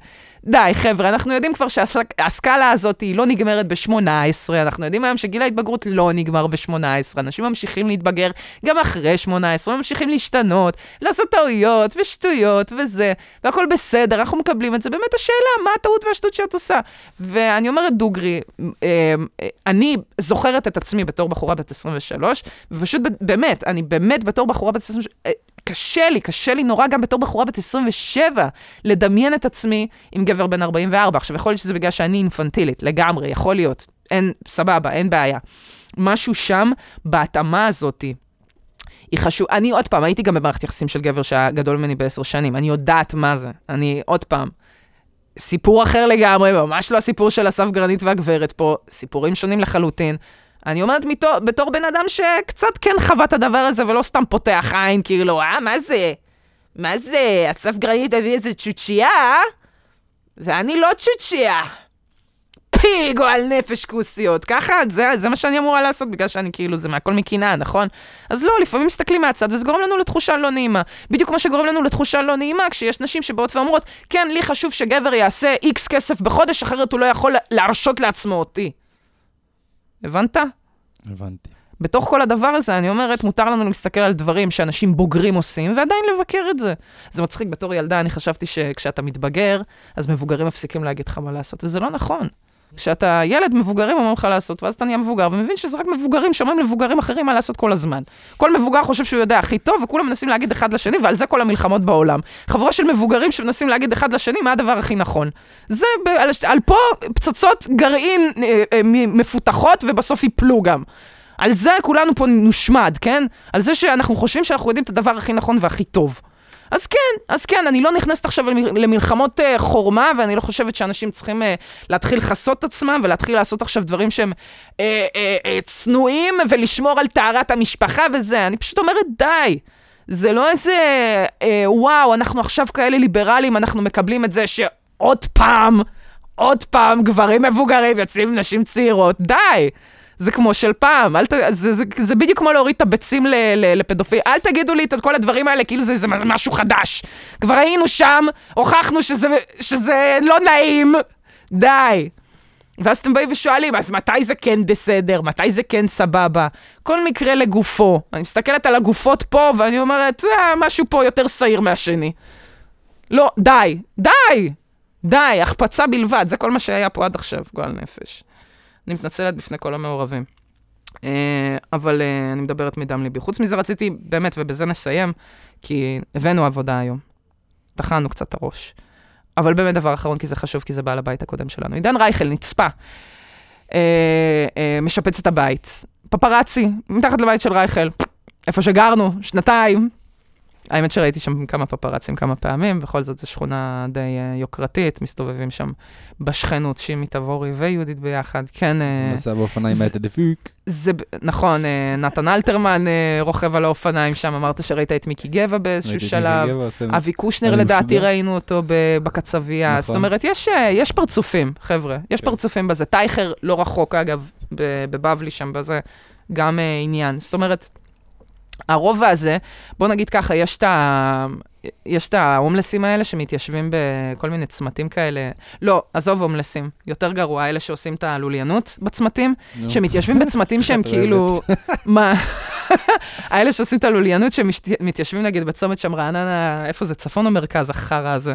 Speaker 2: די, חבר'ה, אנחנו יודעים כבר שהסקאלה הזאת היא לא נגמרת ב-18, אנחנו יודעים היום שגיל ההתבגרות לא נגמר ב-18, אנשים ממשיכים להתבגר גם אחרי 18, ממשיכים להשתנות, לעשות טעויות ושטויות וזה, והכל בסדר, אנחנו מקבלים את זה. באמת השאלה, מה הטעות והשטות שאת עושה? ואני אומרת דוגרי, אה, אה, אני זוכרת את עצמי בתור בחורה בת 23, ופשוט באמת, אני באמת בתור בחורה בת 23, אה, קשה לי, קשה לי נורא גם בתור בחורה בת 27, לדמיין את עצמי עם גבר בן 44. עכשיו, יכול להיות שזה בגלל שאני אינפנטילית, לגמרי, יכול להיות. אין, סבבה, אין בעיה. משהו שם, בהתאמה הזאתי, היא חשוב, אני עוד פעם, הייתי גם במערכת יחסים של גבר שהיה גדול ממני בעשר שנים, אני יודעת מה זה. אני, עוד פעם, סיפור אחר לגמרי, ממש לא הסיפור של אסף גרנית והגברת פה, סיפורים שונים לחלוטין. אני אומרת מתור, בתור בן אדם שקצת כן חווה את הדבר הזה ולא סתם פותח עין, כאילו, אה, מה זה? מה זה? אסף גרנית הביא איזה צ'וצ'ייה? ואני לא צ'וצ'ייה. פי גועל נפש כוסיות. ככה, זה, זה מה שאני אמורה לעשות, בגלל שאני כאילו, זה מהכל מקנאה, נכון? אז לא, לפעמים מסתכלים מהצד, וזה גורם לנו לתחושה לא נעימה. בדיוק כמו שגורם לנו לתחושה לא נעימה, כשיש נשים שבאות ואומרות, כן, לי חשוב שגבר יעשה איקס כסף בחודש, אחרת הוא לא יכול להרשות לעצמו אותי. הבנת?
Speaker 3: הבנתי.
Speaker 2: בתוך כל הדבר הזה, אני אומרת, מותר לנו להסתכל על דברים שאנשים בוגרים עושים, ועדיין לבקר את זה. זה מצחיק, בתור ילדה אני חשבתי שכשאתה מתבגר, אז מבוגרים מפסיקים להגיד לך מה לעשות, וזה לא נכון. כשאתה ילד, מבוגרים אומרים לך לעשות, ואז אתה נהיה מבוגר, ומבין שזה רק מבוגרים שאומרים למבוגרים אחרים מה לעשות כל הזמן. כל מבוגר חושב שהוא יודע הכי טוב, וכולם מנסים להגיד אחד לשני, ועל זה כל המלחמות בעולם. חבורה של מבוגרים שמנסים להגיד אחד לשני מה הדבר הכי נכון. זה, ב- על, על פה פצצות גרעין אה, אה, מפותחות, ובסוף ייפלו גם. על זה כולנו פה נושמד, כן? על זה שאנחנו חושבים שאנחנו יודעים את הדבר הכי נכון והכי טוב. אז כן, אז כן, אני לא נכנסת עכשיו למ- למלחמות uh, חורמה, ואני לא חושבת שאנשים צריכים uh, להתחיל לכסות עצמם ולהתחיל לעשות עכשיו דברים שהם uh, צנועים ולשמור על טהרת המשפחה וזה. אני פשוט אומרת, די. זה לא איזה, uh, וואו, אנחנו עכשיו כאלה ליברלים, אנחנו מקבלים את זה שעוד פעם, עוד פעם, גברים מבוגרים יוצאים עם נשים צעירות. די. זה כמו של פעם, ת, זה, זה, זה בדיוק כמו להוריד את הביצים ל, ל, לפדופיל. אל תגידו לי את כל הדברים האלה כאילו זה, זה משהו חדש. כבר היינו שם, הוכחנו שזה, שזה לא נעים, די. ואז אתם באים ושואלים, אז מתי זה כן בסדר? מתי זה כן סבבה? כל מקרה לגופו. אני מסתכלת על הגופות פה, ואני אומרת, אה, משהו פה יותר שעיר מהשני. לא, די, די, די, החפצה בלבד, זה כל מה שהיה פה עד עכשיו, גועל נפש. אני מתנצלת בפני כל המעורבים. Uh, אבל uh, אני מדברת מדם ליבי. חוץ מזה רציתי, באמת, ובזה נסיים, כי הבאנו עבודה היום. טחנו קצת את הראש. אבל באמת דבר אחרון, כי זה חשוב, כי זה בעל הבית הקודם שלנו. עידן רייכל נצפה, uh, uh, משפץ את הבית. פפרצי, מתחת לבית של רייכל, איפה שגרנו, שנתיים. האמת שראיתי שם כמה פפרצים כמה פעמים, בכל זאת זו שכונה די uh, יוקרתית, מסתובבים שם בשכנות, שימי תבורי ויהודית ביחד. כן, uh,
Speaker 3: נסע באופניים מאת הדפוק.
Speaker 2: זה, נכון, uh, נתן אלתרמן uh, רוכב על האופניים שם, אמרת שראית את מיקי גבע באיזשהו שלב. אבי קושנר לדעתי. ראינו אותו בקצבייה.
Speaker 3: נכון.
Speaker 2: זאת אומרת, יש, אה, יש פרצופים, חבר'ה, יש
Speaker 3: כן.
Speaker 2: פרצופים בזה. טייכר לא רחוק, אגב, בבבלי שם, בזה גם אה, עניין. זאת אומרת, הרובע הזה, בוא נגיד ככה, יש את ה... יש את ההומלסים האלה שמתיישבים בכל מיני צמתים כאלה. לא, עזוב הומלסים, יותר גרוע, אלה שעושים את הלוליינות בצמתים, שמתיישבים בצמתים שהם כאילו... מה? האלה שעושים את הלוליינות, שמתיישבים נגיד בצומת שם רעננה, איפה זה, צפון או מרכז, החרא הזה?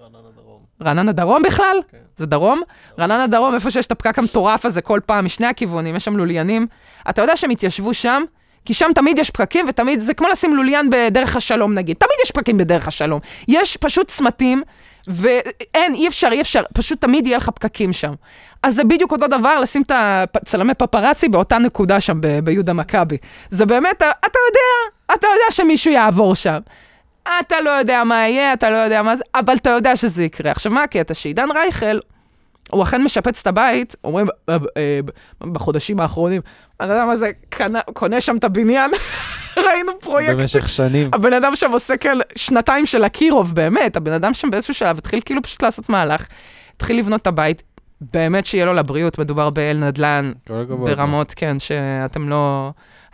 Speaker 1: רעננה דרום.
Speaker 2: רעננה דרום בכלל?
Speaker 1: כן.
Speaker 2: זה דרום? רעננה דרום, איפה שיש את הפקק המטורף הזה כל פעם, משני הכיוונים, יש שם לוליינים. אתה יודע שהם התיישבו שם, כי שם תמיד יש פקקים, ותמיד, זה כמו לשים לוליין בדרך השלום נגיד. תמיד יש פקקים בדרך השלום. יש פשוט צמתים, ואין, אי אפשר, אי אפשר, פשוט תמיד יהיה לך פקקים שם. אז זה בדיוק אותו דבר, לשים את הצלמי פפרצי באותה נקודה שם ב- ביהודה מכבי. זה באמת, אתה יודע, אתה יודע שמישהו יעבור שם. אתה לא יודע מה יהיה, אתה לא יודע מה זה, אבל אתה יודע שזה יקרה. עכשיו, מה הקטע? שעידן רייכל, הוא אכן משפץ את הבית, אומרים, אה, אה, בחודשים האחרונים, אני לא יודע מה זה, קונה שם את הבניין, ראינו פרויקט.
Speaker 3: במשך שנים.
Speaker 2: הבן אדם שם עושה כאלה שנתיים של אקירוב, באמת, הבן אדם שם באיזשהו שלב התחיל כאילו פשוט לעשות מהלך, התחיל לבנות את הבית, באמת שיהיה לו לבריאות, מדובר באל נדל"ן. ברמות, כן, שאתם לא,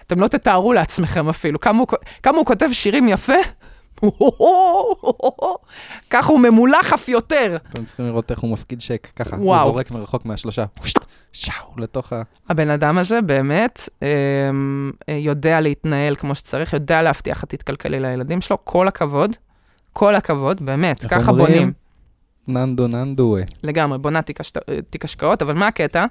Speaker 2: אתם לא תתארו לעצמכם אפילו. כמה הוא, כמה הוא כותב שירים יפה, ככה הוא ממולח אף יותר.
Speaker 3: אתם צריכים לראות איך הוא מפקיד שק, ככה. הוא. זורק מרחוק מהשלושה. שאו, לתוך ה...
Speaker 2: הבן אדם הזה באמת אמ, יודע להתנהל כמו שצריך, יודע להבטיח עתיד כלכלי לילדים שלו, כל הכבוד, כל הכבוד, באמת, ככה
Speaker 3: אומרים?
Speaker 2: בונים.
Speaker 3: ננדו ננדו.
Speaker 2: לגמרי, בונה תיק, השת... תיק השקעות, אבל מה הקטע?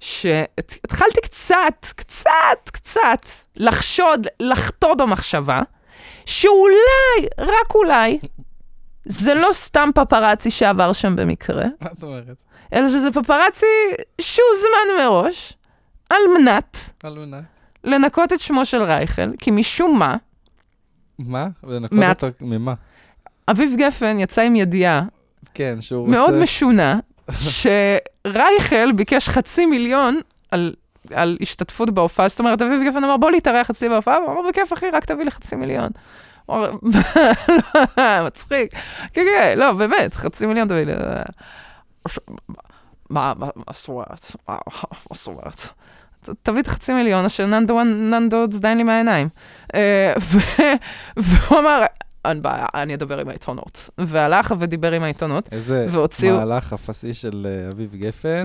Speaker 2: שהתחלתי קצת, קצת, קצת לחשוד, לחטוא במחשבה, שאולי, רק אולי, זה לא סתם פפרצי שעבר שם במקרה,
Speaker 3: מה את אומרת?
Speaker 2: אלא שזה פפרצי שהוזמן מראש, על מנת
Speaker 3: אלונה.
Speaker 2: לנקות את שמו של רייכל, כי משום מה,
Speaker 3: מה? לנקות
Speaker 2: מעצ-
Speaker 3: אותו ממה?
Speaker 2: אביב גפן יצא עם ידיעה
Speaker 3: כן, שהוא רוצה...
Speaker 2: מאוד משונה, שרייכל ביקש חצי מיליון על, על השתתפות בהופעה. זאת אומרת, אביב גפן אמר, בוא להתארח אצלי בהופעה, והוא אמר, בכיף, אחי, רק תביא לי חצי מיליון. הוא אמר, מצחיק. כן, כן, לא, באמת, חצי מיליון תביא לי. מה, מה, מה זאת אומרת? מה זאת אומרת? תביא את החצי מיליון, אשר ננדו, ננדו זדיין לי מהעיניים. אה, והוא אמר, אין בעיה, אני אדבר עם העיתונות. והלך ודיבר עם העיתונות,
Speaker 3: איזה
Speaker 2: והוציאו-
Speaker 3: מהלך אפסי של אה, אביב גפן.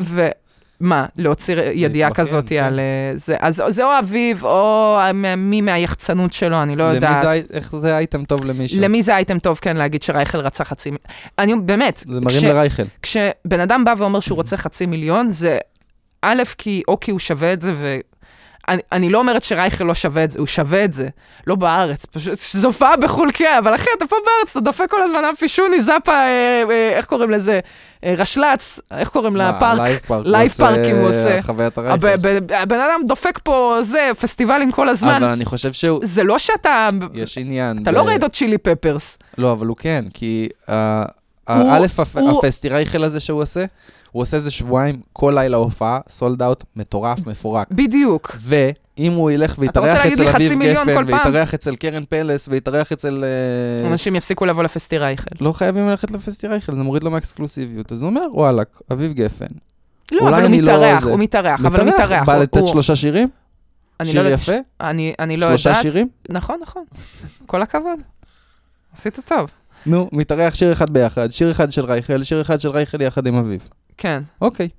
Speaker 2: ומה, להוציא ידיעה
Speaker 3: להתבכיין,
Speaker 2: כזאת
Speaker 3: כן.
Speaker 2: על אה, זה, אז זה או אביב, או מי מהיחצנות שלו, אני לא יודעת.
Speaker 3: זה, איך זה אייטם טוב למישהו?
Speaker 2: למי זה אייטם טוב, כן, להגיד שרייכל רצה חצי מיליון? אני, באמת,
Speaker 3: זה מרים לרייכל.
Speaker 2: כשבן אדם בא ואומר שהוא רוצה חצי מיליון, זה א', כי, או כי הוא שווה את זה, ו... אני, אני לא אומרת שרייכל לא שווה את זה, הוא שווה את זה. לא בארץ, פשוט, זו הופעה בחו"ל, כן, אבל אחי, אתה פה בארץ, אתה דופק כל הזמן אמפי שוני, זאפה, אה, אה, איך קוראים לזה? אה, רשל"צ, איך קוראים לפארק?
Speaker 3: לייב פארק.
Speaker 2: לייב
Speaker 3: הוא
Speaker 2: פארקים הוא עושה.
Speaker 3: חוויית הרייכל.
Speaker 2: הבן אדם דופק פה, זה, פסטיבלים כל הזמן.
Speaker 3: אבל אני חושב שהוא...
Speaker 2: זה לא שאתה,
Speaker 3: יש עניין.
Speaker 2: אתה
Speaker 3: ב-
Speaker 2: לא רד הוט צ'ילי פפרס.
Speaker 3: לא, אבל הוא כן, כי אה, א', הפסטירייכל הזה שהוא עושה, הוא עושה איזה שבועיים, כל לילה הופעה, סולד אאוט, מטורף, מפורק.
Speaker 2: בדיוק.
Speaker 3: ואם הוא ילך ויתארח אצל אביב גפן? ויתארח אצל קרן פלס, ויתארח אצל... אה,
Speaker 2: אנשים יפסיקו לבוא לפסטירייכל.
Speaker 3: לא חייבים ללכת לפסטירייכל, זה מוריד לו מהאקסקלוסיביות. אז הוא אומר, וואלכ, אביב גפן.
Speaker 2: לא, אבל הוא
Speaker 3: לא
Speaker 2: מתארח. הוא מתארח, אבל הוא מתארח.
Speaker 3: בא לתת שלושה שירים? שיר
Speaker 2: לא
Speaker 3: יפה?
Speaker 2: אני לא
Speaker 3: שלושה
Speaker 2: יודעת.
Speaker 3: שירים?
Speaker 2: נכון, נכון. כל הכבוד. עשית טוב.
Speaker 3: נו, מתארח שיר אחד ביחד, שיר אחד של רייכל, שיר אחד של רייכל יחד עם אביב.
Speaker 2: כן,
Speaker 3: אוקיי,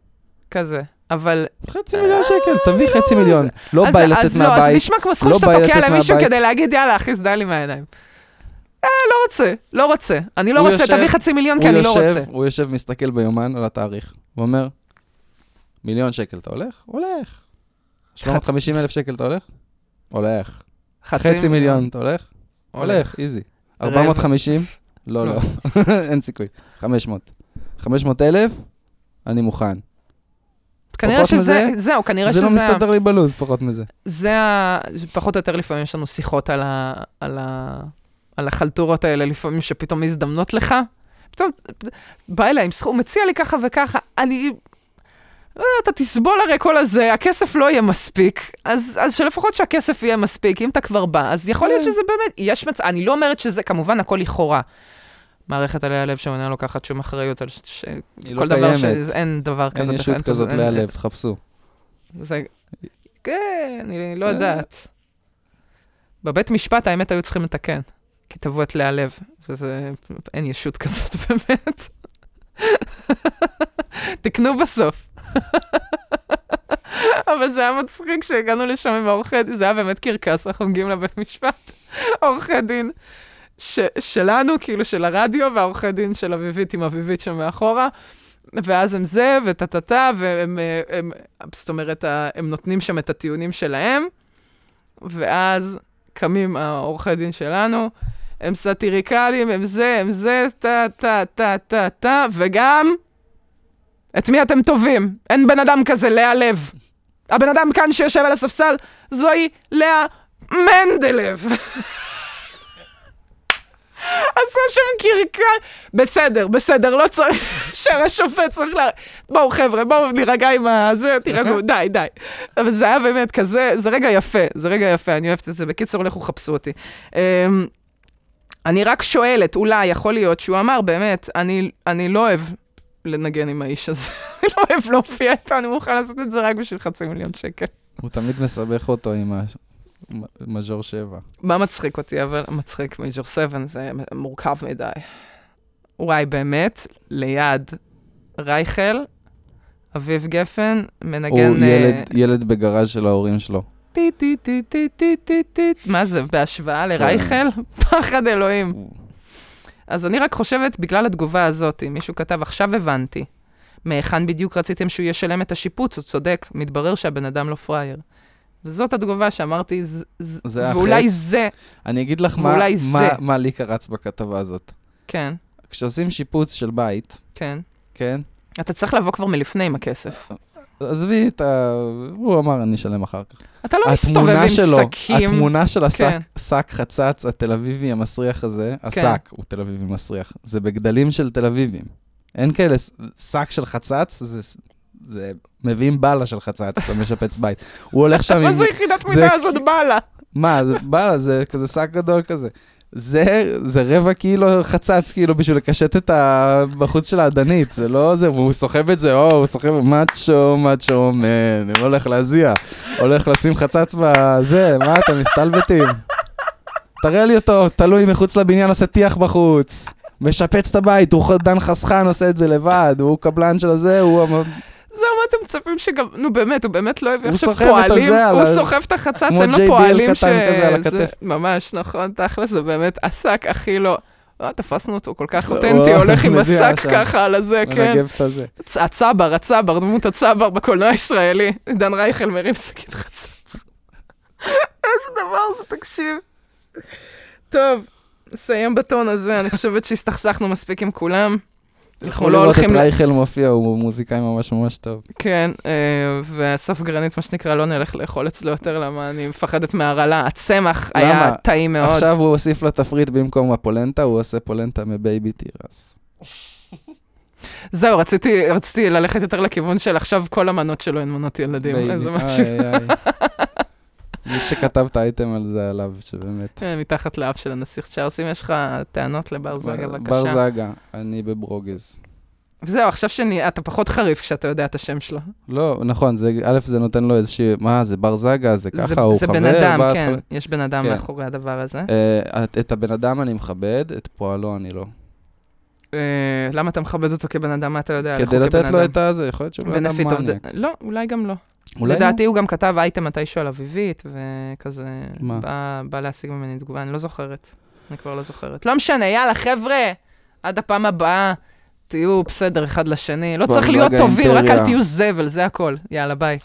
Speaker 2: כזה. אבל...
Speaker 3: חצי מיליון שקל, תביא
Speaker 2: לא,
Speaker 3: חצי מיליון. לא בא לי לצאת
Speaker 2: לא, אז
Speaker 3: מהבית.
Speaker 2: נשמע כמו סכום
Speaker 3: לא
Speaker 2: שאתה תוקע למישהו
Speaker 3: מהבית.
Speaker 2: כדי להגיד, יאללה, אחי, סדע לי מהעיניים. אה, לא רוצה, לא רוצה. אני לא רוצה, תביא חצי מיליון כי אני לא רוצה.
Speaker 3: הוא יושב, מסתכל ביומן על התאריך, ואומר, מיליון שקל אתה הולך? הולך. 750 אלף שקל אתה הולך? הולך. חצי מיליון אתה הולך? הולך, איזי.
Speaker 2: רבע.
Speaker 3: 450? לא,
Speaker 2: לא.
Speaker 3: לא, אין סיכוי. 500. 500 אלף? אני מוכן.
Speaker 2: כנראה שזה,
Speaker 3: מזה,
Speaker 2: זהו, כנראה
Speaker 3: זה לא
Speaker 2: שזה, ה-
Speaker 3: מסתדר לי בלוז, פחות מזה.
Speaker 2: זה ה... פחות או יותר לפעמים יש לנו שיחות על, ה... על, ה... על החלטורות האלה, לפעמים שפתאום מזדמנות לך. פתאום בא אליי עם סכום, מציע לי ככה וככה, אני... לא אתה תסבול הרי כל הזה, הכסף לא יהיה מספיק, אז, אז שלפחות שהכסף יהיה מספיק, אם אתה כבר בא, אז יכול להיות
Speaker 3: כן.
Speaker 2: שזה באמת, יש מצב, אני לא אומרת שזה, כמובן, הכל לכאורה. מערכת עלי הלב שאינה לוקחת שום אחריות על ש... ש...
Speaker 3: היא
Speaker 2: כל
Speaker 3: לא
Speaker 2: דבר
Speaker 3: קיימת.
Speaker 2: ש... אין דבר כזה.
Speaker 3: אין ישות כזאת
Speaker 2: אין-
Speaker 3: מהלב, תחפשו.
Speaker 2: זה... כן, אני לא
Speaker 3: אה.
Speaker 2: יודעת. בבית משפט, האמת, היו צריכים לתקן. כי תבעו את לאה לב, וזה... אין ישות כזאת, באמת. תקנו בסוף. אבל זה היה מצחיק שהגענו לשם עם העורכי דין, זה היה באמת קרקס, אנחנו מגיעים לבית משפט, עורכי דין ש- שלנו, כאילו של הרדיו, והעורכי דין של אביבית עם אביבית שם מאחורה. ואז הם זה, וטה-טה-טה, והם, אה, הם, זאת אומרת, הם נותנים שם את הטיעונים שלהם, ואז קמים העורכי דין שלנו, הם סאטיריקלים, הם זה, הם זה, טה-טה-טה-טה-טה, וגם, את מי אתם תובעים? אין בן אדם כזה, לאה לב. הבן אדם כאן שיושב על הספסל, זוהי לאה מנדלב. עשה שם קרקס. בסדר, בסדר, לא צריך, שהשופט צריך ל... בואו חבר'ה, בואו נירגע עם ה... זה, תירגעו, די, די. אבל זה היה באמת כזה, זה רגע יפה, זה רגע יפה, אני אוהבת את זה. בקיצור, לכו חפשו אותי. אמ, אני רק שואלת, אולי, יכול להיות שהוא אמר, באמת, אני, אני לא אוהב לנגן עם האיש הזה. אני לא אוהב להופיע איתו, אני מוכן לעשות את זה רק בשביל חצי מיליון שקל.
Speaker 3: הוא תמיד מסבך אותו עם המז'ור 7.
Speaker 2: מה מצחיק אותי, אבל מצחיק מייג'ור 7, זה מורכב מדי. וואי, באמת, ליד רייכל, אביב גפן, מנגן...
Speaker 3: הוא
Speaker 2: אה,
Speaker 3: ילד- ילד בגראז' של ההורים שלו.
Speaker 2: טי טי טי טי טי טי טי מה זה, בהשוואה לרייכל? פחד אלוהים. אז אני רק חושבת, בגלל התגובה הזאת, אם מישהו כתב, עכשיו הבנתי, מהיכן בדיוק רציתם שהוא ישלם את השיפוץ, הוא צודק, מתברר שהבן אדם לא פראייר. וזאת התגובה שאמרתי, ז- ז-
Speaker 3: זה
Speaker 2: ואולי
Speaker 3: החטא.
Speaker 2: זה,
Speaker 3: אני אגיד לך מה- מה-
Speaker 2: זה.
Speaker 3: מה לי קרץ בכתבה הזאת.
Speaker 2: כן,
Speaker 3: כשעושים שיפוץ של בית,
Speaker 2: כן.
Speaker 3: כן?
Speaker 2: אתה צריך לבוא כבר מלפני עם הכסף.
Speaker 3: עזבי את ה... הוא אמר, אני אשלם אחר כך.
Speaker 2: אתה לא מסתובב עם
Speaker 3: שלו,
Speaker 2: שקים.
Speaker 3: התמונה של השק
Speaker 2: כן.
Speaker 3: שק חצץ התל אביבי המסריח הזה,
Speaker 2: כן.
Speaker 3: השק הוא תל אביבי מסריח, זה בגדלים של תל אביבים. אין כאלה, שק של חצץ, זה, זה מביאים בלה של חצץ, אתה משפץ בית. הוא הולך שם
Speaker 2: מה
Speaker 3: עם...
Speaker 2: יחידת
Speaker 3: זה
Speaker 2: מידה
Speaker 3: כי-
Speaker 2: הזאת באה
Speaker 3: מה, זה בלה, זה כזה שק גדול כזה. זה, זה רבע קילו חצץ, כאילו, בשביל לקשט את הבחוץ של האדנית, זה לא זה, והוא סוחב את זה, או, הוא סוחב, מאצ'ו, מאצ'ו, מן, הוא הולך להזיע, הולך לשים חצץ בזה, מה אתם מסתלבטים? תראה לי אותו, תלוי מחוץ לבניין, עושה טיח בחוץ. משפץ את הבית, הוא דן חסכן, עושה את זה לבד, הוא קבלן של הזה, הוא...
Speaker 2: אתם מצפים שגם... נו באמת, הוא באמת לא הביא עכשיו פועלים. הוא סוחב את החצץ, אין לו פועלים ש... ממש, נכון, תכל'ס, זה באמת השק הכי לא... אה, תפסנו אותו כל כך
Speaker 3: הוא
Speaker 2: אותנטי, הולך עם השק. ככה על הזה, כן. הצבר, הצבר, דמות הצבר בקולנוע הישראלי. דן רייכל מרים שקית חצץ. איזה דבר זה, תקשיב. טוב, נסיים בטון הזה, אני חושבת שהסתכסכנו מספיק עם כולם. אנחנו לא הולכים...
Speaker 3: לראות
Speaker 2: ל-
Speaker 3: את רייכל מופיע, הוא מוזיקאי ממש ממש טוב.
Speaker 2: כן, אה, ואסף גרנית, מה שנקרא, לא נלך לאכול אצלו יותר, למה אני מפחדת מהרעלה. הצמח היה? טעים מאוד.
Speaker 3: עכשיו הוא הוסיף לתפריט במקום הפולנטה, הוא עושה פולנטה מבייבי תירס.
Speaker 2: זהו, רציתי, רציתי ללכת יותר לכיוון של עכשיו כל המנות שלו הן מנות ילדים. איזה משהו.
Speaker 3: מי שכתב את האייטם על זה עליו, שבאמת.
Speaker 2: אה, מתחת לאף של הנסיך צ'ארס. אם יש לך טענות לבר זגה, בבקשה.
Speaker 3: בר זגה, אני בברוגז.
Speaker 2: וזהו, עכשיו שאתה פחות חריף כשאתה יודע את השם שלו.
Speaker 3: לא, נכון, זה, א', זה נותן לו איזושהי, מה, זה בר זגה, זה ככה,
Speaker 2: זה,
Speaker 3: הוא
Speaker 2: זה
Speaker 3: חבר?
Speaker 2: בן אדם,
Speaker 3: בא-
Speaker 2: כן. יש בן אדם
Speaker 3: כן.
Speaker 2: מאחורי הדבר הזה.
Speaker 3: אה, את- את הבן אדם אני מכבד, את פועלו אני לא.
Speaker 2: אה, למה אתה מכבד אותו כבן אדם? מה אתה יודע?
Speaker 3: כדי לתת לו? את הזה, יכול להיות שהוא בן אדם מניאק.
Speaker 2: לא, אולי גם לא.
Speaker 3: לא?
Speaker 2: לדעתי הוא גם כתב אייטם מתישהו על אביבית, וכזה...
Speaker 3: מה?
Speaker 2: בא, בא להשיג ממני תגובה, אני לא זוכרת. אני כבר לא זוכרת. לא משנה, יאללה, חבר'ה, עד הפעם הבאה, תהיו בסדר אחד לשני. לא צריך להיות טובים, רק אל. תהיו זבל, זה הכל. יאללה, ביי.